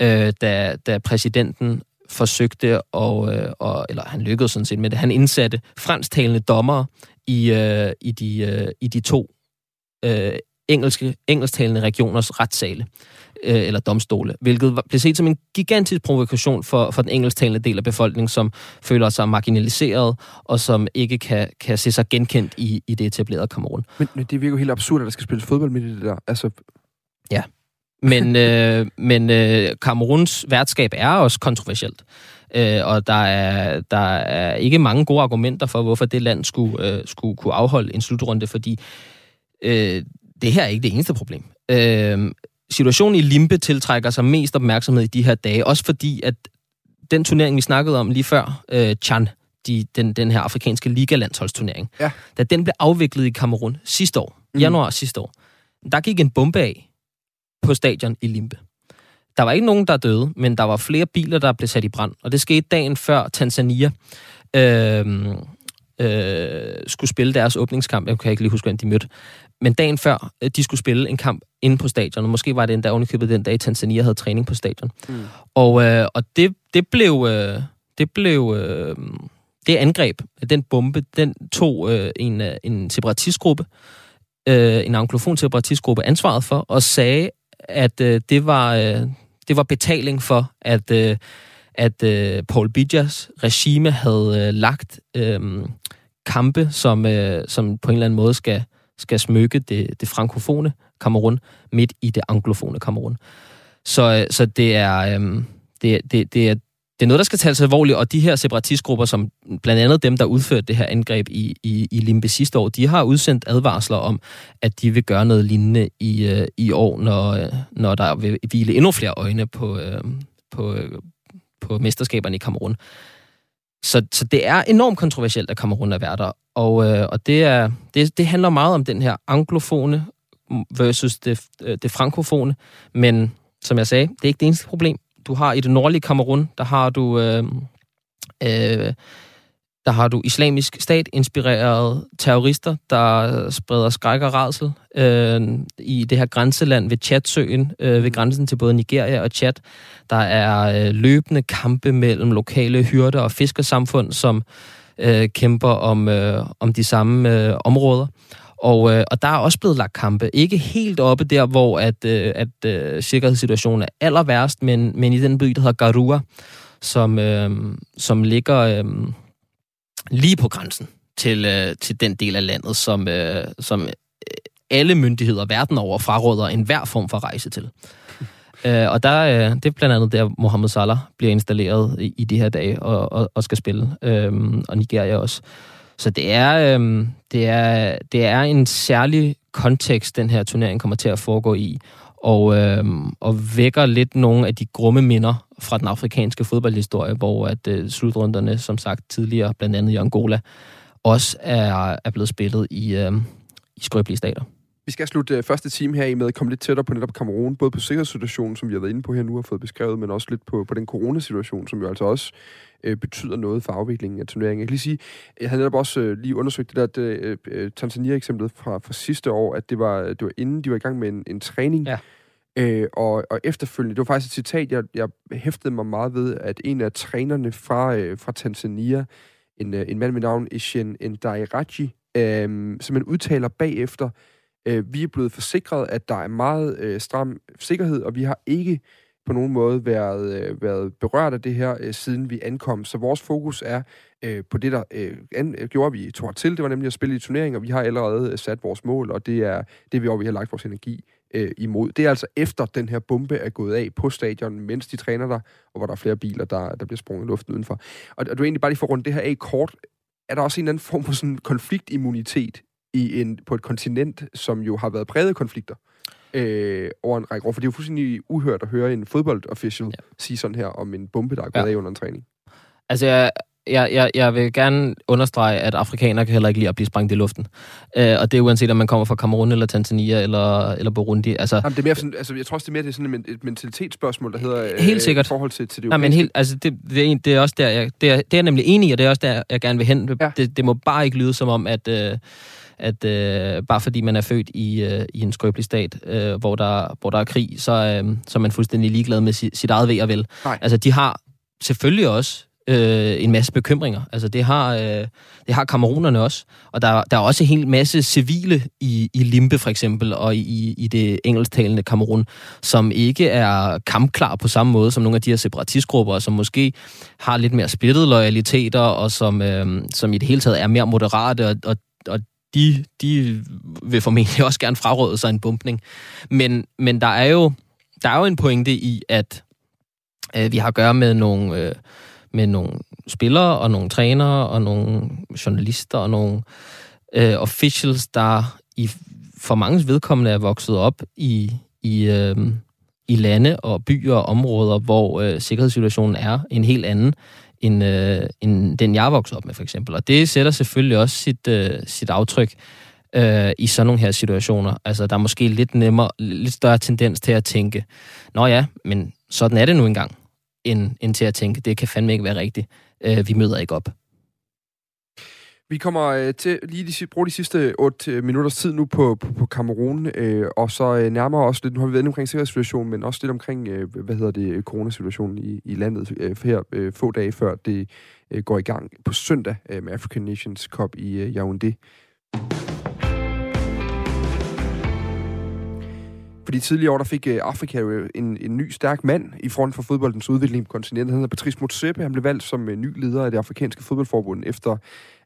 [SPEAKER 4] øh, da, da præsidenten forsøgte, og, øh, og, eller han lykkedes sådan set med det, han indsatte fransktalende dommere i, øh, i, de, øh, i de to øh, engelske, engelsktalende regioners retssale øh, eller domstole, hvilket blev set som en gigantisk provokation for, for den engelsktalende del af befolkningen, som føler sig marginaliseret, og som ikke kan, kan se sig genkendt i, i det etablerede Kamerun.
[SPEAKER 1] Men, men det virker jo helt absurd, at der skal spilles fodbold med det der. Altså...
[SPEAKER 4] Ja, men, øh, men øh, Kameruns værtskab er også kontroversielt. Øh, og der er, der er ikke mange gode argumenter for, hvorfor det land skulle, øh, skulle kunne afholde en slutrunde, fordi øh, det her er ikke det eneste problem. Øh, situationen i Limpe tiltrækker sig mest opmærksomhed i de her dage, også fordi, at den turnering, vi snakkede om lige før, øh, Chan, de, den, den her afrikanske ligalandsholdsturnering, ja. da den blev afviklet i Kamerun sidste år, mm. januar sidste år, der gik en bombe af på stadion i Limpe. Der var ikke nogen, der døde, men der var flere biler, der blev sat i brand. Og det skete dagen før Tanzania øh, øh, skulle spille deres åbningskamp. Jeg kan ikke lige huske, hvem de mødte. Men dagen før, øh, de skulle spille en kamp inde på stadion, og måske var det endda ovenikøbet den dag, Tanzania havde træning på stadion. Mm. Og, øh, og det, det blev... Øh, det blev... Øh, det angreb, den bombe, den tog øh, en, øh, en separatistgruppe, øh, en anglofon separatistgruppe, ansvaret for, og sagde, at øh, det, var, øh, det var betaling for, at, øh, at øh, Paul Bidjas regime havde øh, lagt øh, kampe, som, øh, som på en eller anden måde skal skal smykke det, det frankofone Kamerun midt i det anglofone Kamerun. Så, øh, så det er, øh, det, det, det er det er noget, der skal tages alvorligt, og de her separatistgrupper, som blandt andet dem, der udførte det her angreb i, i, i Limbe sidste år, de har udsendt advarsler om, at de vil gøre noget lignende i, øh, i år, når, øh, når der vil hvile endnu flere øjne på, øh, på, øh, på mesterskaberne i Kamerun. Så, så det er enormt kontroversielt, at Kamerun er værter, og, øh, og det, er, det, det handler meget om den her anglofone versus det, øh, det frankofone. Men som jeg sagde, det er ikke det eneste problem. Du har i det nordlige Kamerun, der har du... Øh, øh, der har du islamisk stat-inspirerede terrorister, der spreder skræk og rædsel øh, i det her grænseland ved Chadsøen, øh, ved grænsen til både Nigeria og Chad. Der er øh, løbende kampe mellem lokale hyrder og fiskersamfund, som øh, kæmper om, øh, om de samme øh, områder. Og, øh, og der er også blevet lagt kampe. Ikke helt oppe der, hvor at, øh, at øh, sikkerhedssituationen er aller værst, men, men i den by, der hedder Garua, som, øh, som ligger øh, lige på grænsen til, øh, til den del af landet, som, øh, som alle myndigheder verden over fraråder enhver form for rejse til. Øh, og der, øh, det er blandt andet der, Mohamed Salah bliver installeret i, i de her dage og, og, og skal spille, øh, og Nigeria også. Så det er, øh, det, er, det er en særlig kontekst, den her turnering kommer til at foregå i og, øh, og vækker lidt nogle af de grumme minder fra den afrikanske fodboldhistorie, hvor at øh, slutrunderne, som sagt tidligere, blandt andet i Angola, også er, er blevet spillet i, øh, i skrøbelige stater.
[SPEAKER 1] Vi skal slutte øh, første time her i med at komme lidt tættere på netop Kamerun, både på sikkerhedssituationen, som vi har været inde på her nu og fået beskrevet, men også lidt på, på den coronasituation, som jo altså også øh, betyder noget for afviklingen af turneringen. Jeg kan lige sige, jeg havde netop også øh, lige undersøgt det der øh, øh, Tanzania-eksemplet fra, fra sidste år, at det var, det var inden de var i gang med en, en træning,
[SPEAKER 4] Ja.
[SPEAKER 1] Øh, og, og efterfølgende, det var faktisk et citat, jeg, jeg hæftede mig meget ved, at en af trænerne fra, øh, fra Tanzania, en, øh, en mand med navn Ishen Ndairaji, øh, som man udtaler bagefter, øh, vi er blevet forsikret, at der er meget øh, stram sikkerhed, og vi har ikke på nogen måde været, øh, været berørt af det her, øh, siden vi ankom. Så vores fokus er øh, på det, der øh, an, øh, gjorde vi tog til. Det var nemlig at spille i turneringer. Vi har allerede øh, sat vores mål, og det er det, hvor vi har lagt vores energi øh, imod. Det er altså efter den her bombe er gået af på stadion, mens de træner der, og hvor der er flere biler, der, der bliver sprunget i luften udenfor. Og, og du er egentlig bare lige for rundt det her af kort. Er der også en eller anden form for sådan konfliktimmunitet i en, på et kontinent, som jo har været præget af konflikter øh, over en række år? For det er jo fuldstændig uhørt at høre en fodboldofficial ja. sige sådan her om en bombe, der er gået ja. af under en træning.
[SPEAKER 4] Altså, jeg, jeg, jeg, jeg vil gerne understrege, at afrikanere kan heller ikke lide at blive sprængt i luften. Øh, og det er uanset, om man kommer fra Kamerun eller Tanzania eller, eller Burundi. Altså,
[SPEAKER 1] Jamen, det er mere sådan, altså, jeg tror også, det er mere det er sådan et, et mentalitetsspørgsmål, der hedder... øh,
[SPEAKER 4] Helt sikkert.
[SPEAKER 1] I forhold til, til det
[SPEAKER 4] Nej, men helt, altså, det, det, er, det er også der, jeg, det er, det er jeg nemlig enig i, og det er også der, jeg gerne vil hen.
[SPEAKER 1] Ja.
[SPEAKER 4] Det, det må bare ikke lyde som om, at, øh, at øh, bare fordi man er født i, øh, i en skrøbelig stat, øh, hvor, der, hvor der er krig, så, øh, så er man fuldstændig ligeglad med sit, sit eget ved og vel.
[SPEAKER 1] Nej.
[SPEAKER 4] Altså, de har selvfølgelig også øh, en masse bekymringer. Altså, det har, øh, det har kamerunerne også. Og der, der er også en hel masse civile i, i Limbe, for eksempel, og i, i det engelsktalende Kamerun, som ikke er kampklar på samme måde som nogle af de her separatistgrupper, som måske har lidt mere splittede loyaliteter, og som, øh, som i det hele taget er mere moderate, og, og, og de, de vil formentlig også gerne fraråde sig en bumpning. Men, men der, er jo, der er jo en pointe i, at øh, vi har at gøre med nogle, øh, med nogle spillere, og nogle trænere, og nogle journalister, og nogle øh, officials, der i for mange vedkommende er vokset op i, i, øh, i lande og byer og områder, hvor øh, sikkerhedssituationen er en helt anden, end, øh, end den, jeg voksede op med, for eksempel. Og det sætter selvfølgelig også sit, øh, sit aftryk øh, i sådan nogle her situationer. Altså, der er måske lidt nemmere, lidt større tendens til at tænke, nå ja, men sådan er det nu engang, end, end til at tænke, det kan fandme ikke være rigtigt. Øh, vi møder ikke op.
[SPEAKER 1] Vi kommer øh, til lige de, bruge de sidste 8 øh, minutters tid nu på, på, på Kamerun, øh, og så øh, nærmere også lidt, nu har vi været omkring sikkerhedssituationen, men også lidt omkring, øh, hvad hedder det, øh, coronasituationen i, i landet øh, her øh, få dage før det øh, går i gang på søndag øh, med African Nations Cup i øh, Yaoundé. Fordi tidligere år, der fik øh, Afrika jo en, en ny stærk mand i front for fodboldens udvikling på kontinentet. Han hedder Patrice Motsepe. Han blev valgt som ny leder af det afrikanske fodboldforbund efter,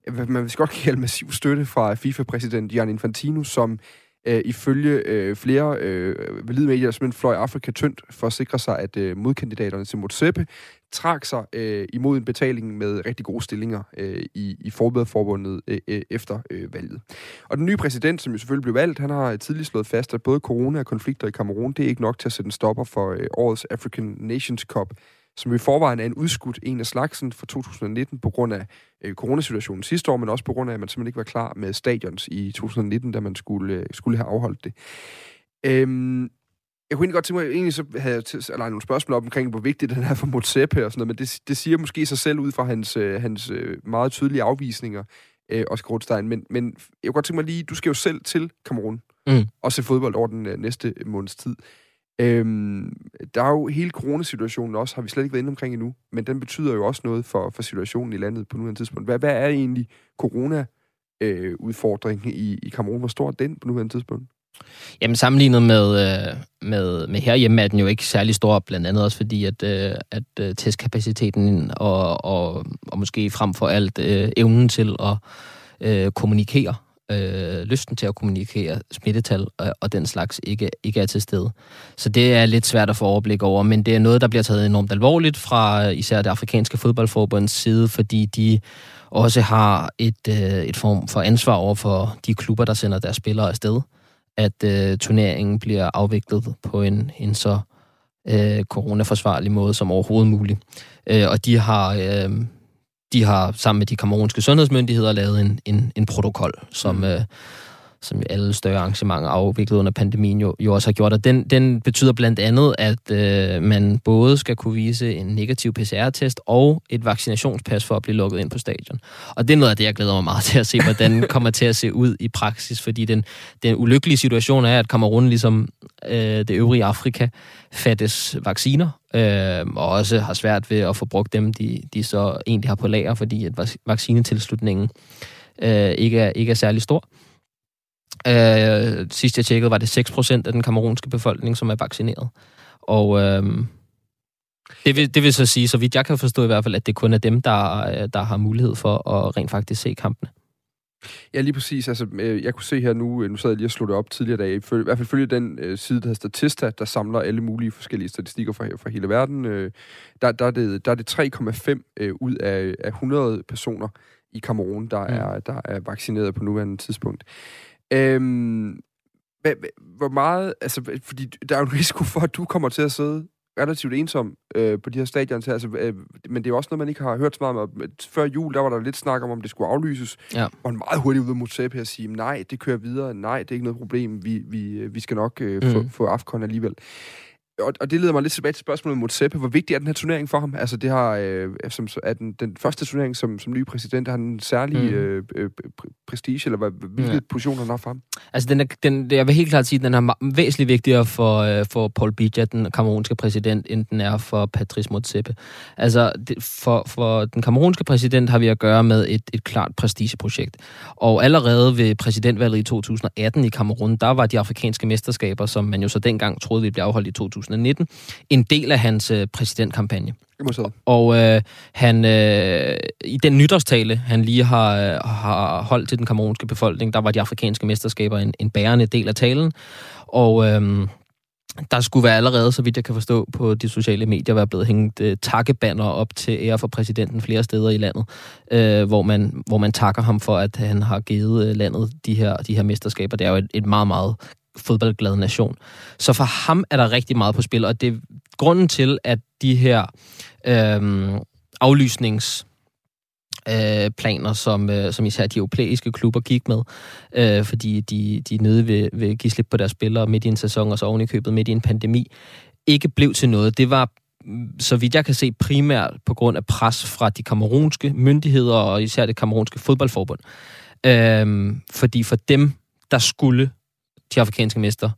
[SPEAKER 1] man vil godt kalde massiv støtte fra FIFA-præsident Jan Infantino, som øh, ifølge øh, flere øh, valide medier simpelthen fløj Afrika tyndt for at sikre sig, at øh, modkandidaterne til Motsepe trak sig øh, imod en betaling med rigtig gode stillinger øh, i, i forbundet øh, øh, efter øh, valget. Og den nye præsident, som jo selvfølgelig blev valgt, han har tidligere slået fast, at både corona og konflikter i Kamerun, det er ikke nok til at sætte en stopper for øh, årets African Nations Cup, som i forvejen er en udskudt en af slagsen fra 2019 på grund af øh, coronasituationen sidste år, men også på grund af, at man simpelthen ikke var klar med stadions i 2019, da man skulle, øh, skulle have afholdt det. Øhm, jeg kunne egentlig godt tænke mig, egentlig så havde jeg til, eller nogle spørgsmål op omkring, hvor vigtigt den er for Motsepe og sådan noget, men det, det siger måske sig selv ud fra hans, øh, hans øh, meget tydelige afvisninger, øh, Oscar Rothstein. Men, men jeg kunne godt tænke mig lige, du skal jo selv til Kamerun
[SPEAKER 4] Mm.
[SPEAKER 1] og se fodbold over den øh, næste måneds tid. Øhm, der er jo hele coronasituationen også, har vi slet ikke været inde omkring endnu, men den betyder jo også noget for, for situationen i landet på nuværende tidspunkt. Hvad, hvad er egentlig corona-udfordringen i, i Kamerun? Hvor stor er den på nuværende tidspunkt?
[SPEAKER 4] Jamen sammenlignet med, øh, med, med herhjemme er den jo ikke særlig stor, blandt andet også fordi, at, øh, at øh, testkapaciteten og, og, og måske frem for alt øh, evnen til at øh, kommunikere, øh, lysten til at kommunikere smittetal og, og den slags ikke, ikke er til stede. Så det er lidt svært at få overblik over, men det er noget, der bliver taget enormt alvorligt fra især det afrikanske fodboldforbunds side, fordi de også har et, øh, et form for ansvar over for de klubber, der sender deres spillere afsted at øh, turneringen bliver afviklet på en, en så øh, coronaforsvarlig måde som overhovedet muligt. Øh, og de har, øh, de har sammen med de kamerunske sundhedsmyndigheder lavet en, en, en protokol, som... Øh, som alle større arrangementer afviklet under pandemien jo, jo også har gjort. Og den, den betyder blandt andet, at øh, man både skal kunne vise en negativ PCR-test og et vaccinationspas for at blive lukket ind på stadion. Og det er noget af det, jeg glæder mig meget til at se, hvordan det kommer til at se ud i praksis, fordi den, den ulykkelige situation er, at Kamerun, ligesom øh, det øvrige Afrika, fattes vacciner, øh, og også har svært ved at få brugt dem, de, de så egentlig har på lager, fordi at vaccinetilslutningen øh, ikke, er, ikke er særlig stor. Øh, sidst jeg tjekkede, var det 6% af den kamerunske befolkning, som er vaccineret. Og øh, det, vil, det vil så sige, så vidt jeg kan forstå i hvert fald, at det kun er dem, der, der har mulighed for at rent faktisk se kampene.
[SPEAKER 1] Ja, lige præcis. Altså, øh, jeg kunne se her nu, øh, nu sad jeg lige og slog det op tidligere dag, i hvert fald følge den øh, side, der hedder Statista, der samler alle mulige forskellige statistikker fra, fra hele verden. Øh, der, der, er det, der er det 3,5 øh, ud af, af 100 personer i Kamerun, der, mm. er, der er vaccineret på nuværende tidspunkt. Øhm, hvor meget, altså, fordi der er jo en risiko for, at du kommer til at sidde relativt ensom øh, på de her stadion til, altså, øh, men det er jo også noget, man ikke har hørt så meget om. Før jul, der var der lidt snak om, om det skulle aflyses, ja. og en meget hurtigt ude mod Sepp at sige, nej, det kører videre, nej, det er ikke noget problem, vi, vi, vi skal nok øh, mm. få, få AFCON alligevel og, og det leder mig lidt tilbage til spørgsmålet mod Seppe. Hvor vigtig er den her turnering for ham? Altså, det har, øh, som, er den, den første turnering som, som ny præsident, har en særlig mm. øh, øh, prestige, eller hvad, hvilke ja. positioner han har for ham?
[SPEAKER 4] Altså, den er, den, jeg vil helt klart sige, at den er væsentligt vigtigere for, øh, for Paul Biya, den kamerunske præsident, end den er for Patrice Motsepe. Altså, det, for, for den kamerunske præsident har vi at gøre med et, et klart prestigeprojekt. Og allerede ved præsidentvalget i 2018 i Kamerun, der var de afrikanske mesterskaber, som man jo så dengang troede ville blive afholdt i 2000 2019, en del af hans øh, præsidentkampagne. Og øh, han øh, i den nytårstale, han lige har, øh, har holdt til den kamerunske befolkning, der var de afrikanske mesterskaber en, en bærende del af talen. Og øh, der skulle være allerede, så vidt jeg kan forstå, på de sociale medier, være blevet hængt øh, takkebanner op til ære for præsidenten flere steder i landet, øh, hvor, man, hvor man takker ham for, at han har givet øh, landet de her, de her mesterskaber. Det er jo et, et meget, meget fodboldglad nation. Så for ham er der rigtig meget på spil, og det er grunden til, at de her øh, aflysnings øh, planer, som, øh, som især de europæiske klubber gik med, øh, fordi de, de nede vil, vil give slip på deres spillere midt i en sæson, og så oven i købet midt i en pandemi, ikke blev til noget. Det var så vidt jeg kan se, primært på grund af pres fra de kamerunske myndigheder, og især det kamerunske fodboldforbund. Øh, fordi for dem, der skulle de afrikanske mester,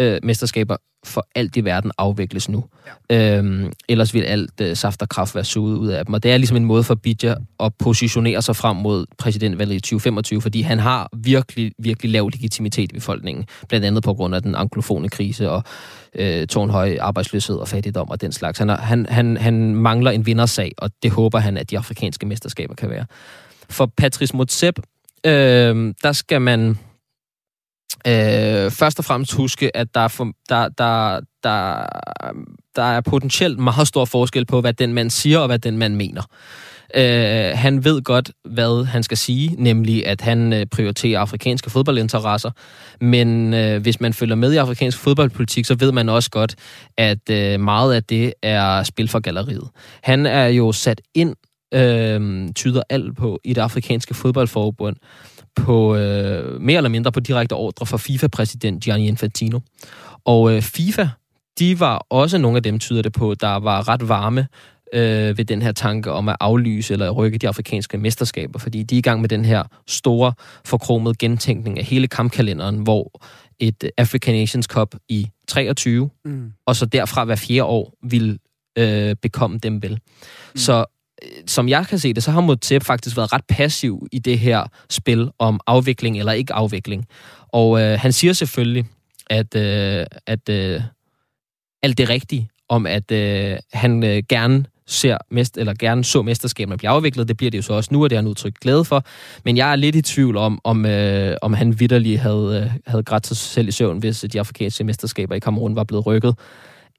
[SPEAKER 4] øh, mesterskaber for alt i verden afvikles nu. Ja. Øhm, ellers vil alt øh, saft og kraft være suget ud af dem. Og det er ligesom en måde for Bidja at positionere sig frem mod præsidentvalget i 2025, fordi han har virkelig, virkelig lav legitimitet i befolkningen. Blandt andet på grund af den anglofone krise og øh, tårnhøj arbejdsløshed og fattigdom og den slags. Han, er, han, han, han mangler en vindersag, og det håber han, at de afrikanske mesterskaber kan være. For Patrice Motsepe, øh, der skal man Øh, først og fremmest huske, at der er, for, der, der, der, der er potentielt meget stor forskel på, hvad den mand siger og hvad den mand mener. Øh, han ved godt, hvad han skal sige, nemlig at han øh, prioriterer afrikanske fodboldinteresser. Men øh, hvis man følger med i afrikansk fodboldpolitik, så ved man også godt, at øh, meget af det er spil for galleriet. Han er jo sat ind, øh, tyder alt på, i det afrikanske fodboldforbund på øh, mere eller mindre på direkte ordre fra FIFA-præsident Gianni Infantino. Og øh, FIFA, de var også nogle af dem, tyder det på, der var ret varme øh, ved den her tanke om at aflyse eller rykke de afrikanske mesterskaber, fordi de er i gang med den her store, forkromede gentænkning af hele kampkalenderen, hvor et African Nations Cup i 23, mm. og så derfra hver fjerde år vil øh, bekomme dem vel. Mm. Så som jeg kan se det, så har Motep faktisk været ret passiv i det her spil om afvikling eller ikke afvikling. Og øh, han siger selvfølgelig, at, øh, at øh, alt det rigtige om, at øh, han øh, gerne ser mest, eller gerne så mesterskaberne blive afviklet. Det bliver det jo så også nu, og det er han udtrykt glæde for. Men jeg er lidt i tvivl om, om, øh, om han vidderlig havde, øh, havde grædt sig selv i søvn, hvis de afrikanske mesterskaber i Kamerun var blevet rykket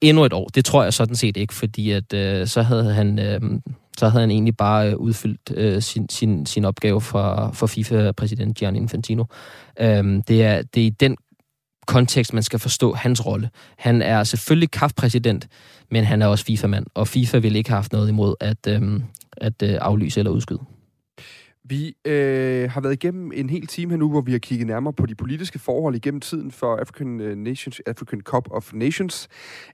[SPEAKER 4] endnu et år. Det tror jeg sådan set ikke, fordi at, øh, så havde han... Øh, så havde han egentlig bare øh, udfyldt øh, sin, sin, sin opgave for, for FIFA-præsident Gianni Infantino. Øhm, det, er, det er i den kontekst, man skal forstå hans rolle. Han er selvfølgelig CAF-præsident, men han er også FIFA-mand, og FIFA vil ikke have haft noget imod at, øhm, at øh, aflyse eller udskyde.
[SPEAKER 1] Vi øh, har været igennem en hel time her nu, hvor vi har kigget nærmere på de politiske forhold igennem tiden for African øh, Nations, African Cup of Nations,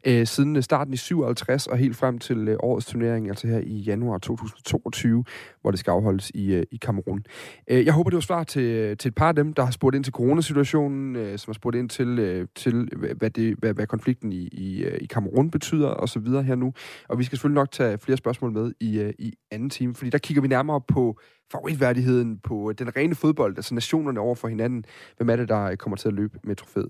[SPEAKER 1] øh, siden øh, starten i 57 og helt frem til øh, årets turnering, altså her i januar 2022, hvor det skal afholdes i, øh, i Kamerun. Øh, jeg håber, det var svar til, øh, til et par af dem, der har spurgt ind til coronasituationen, øh, som har spurgt ind til, øh, til hvad, det, hvad, hvad konflikten i, i, øh, i Kamerun betyder, og så videre her nu. Og vi skal selvfølgelig nok tage flere spørgsmål med i, øh, i anden time, fordi der kigger vi nærmere på favoritværdigheden på øh, den rene fodbold, altså nationerne over for hinanden. Hvem er det, der kommer til at løbe med trofæet?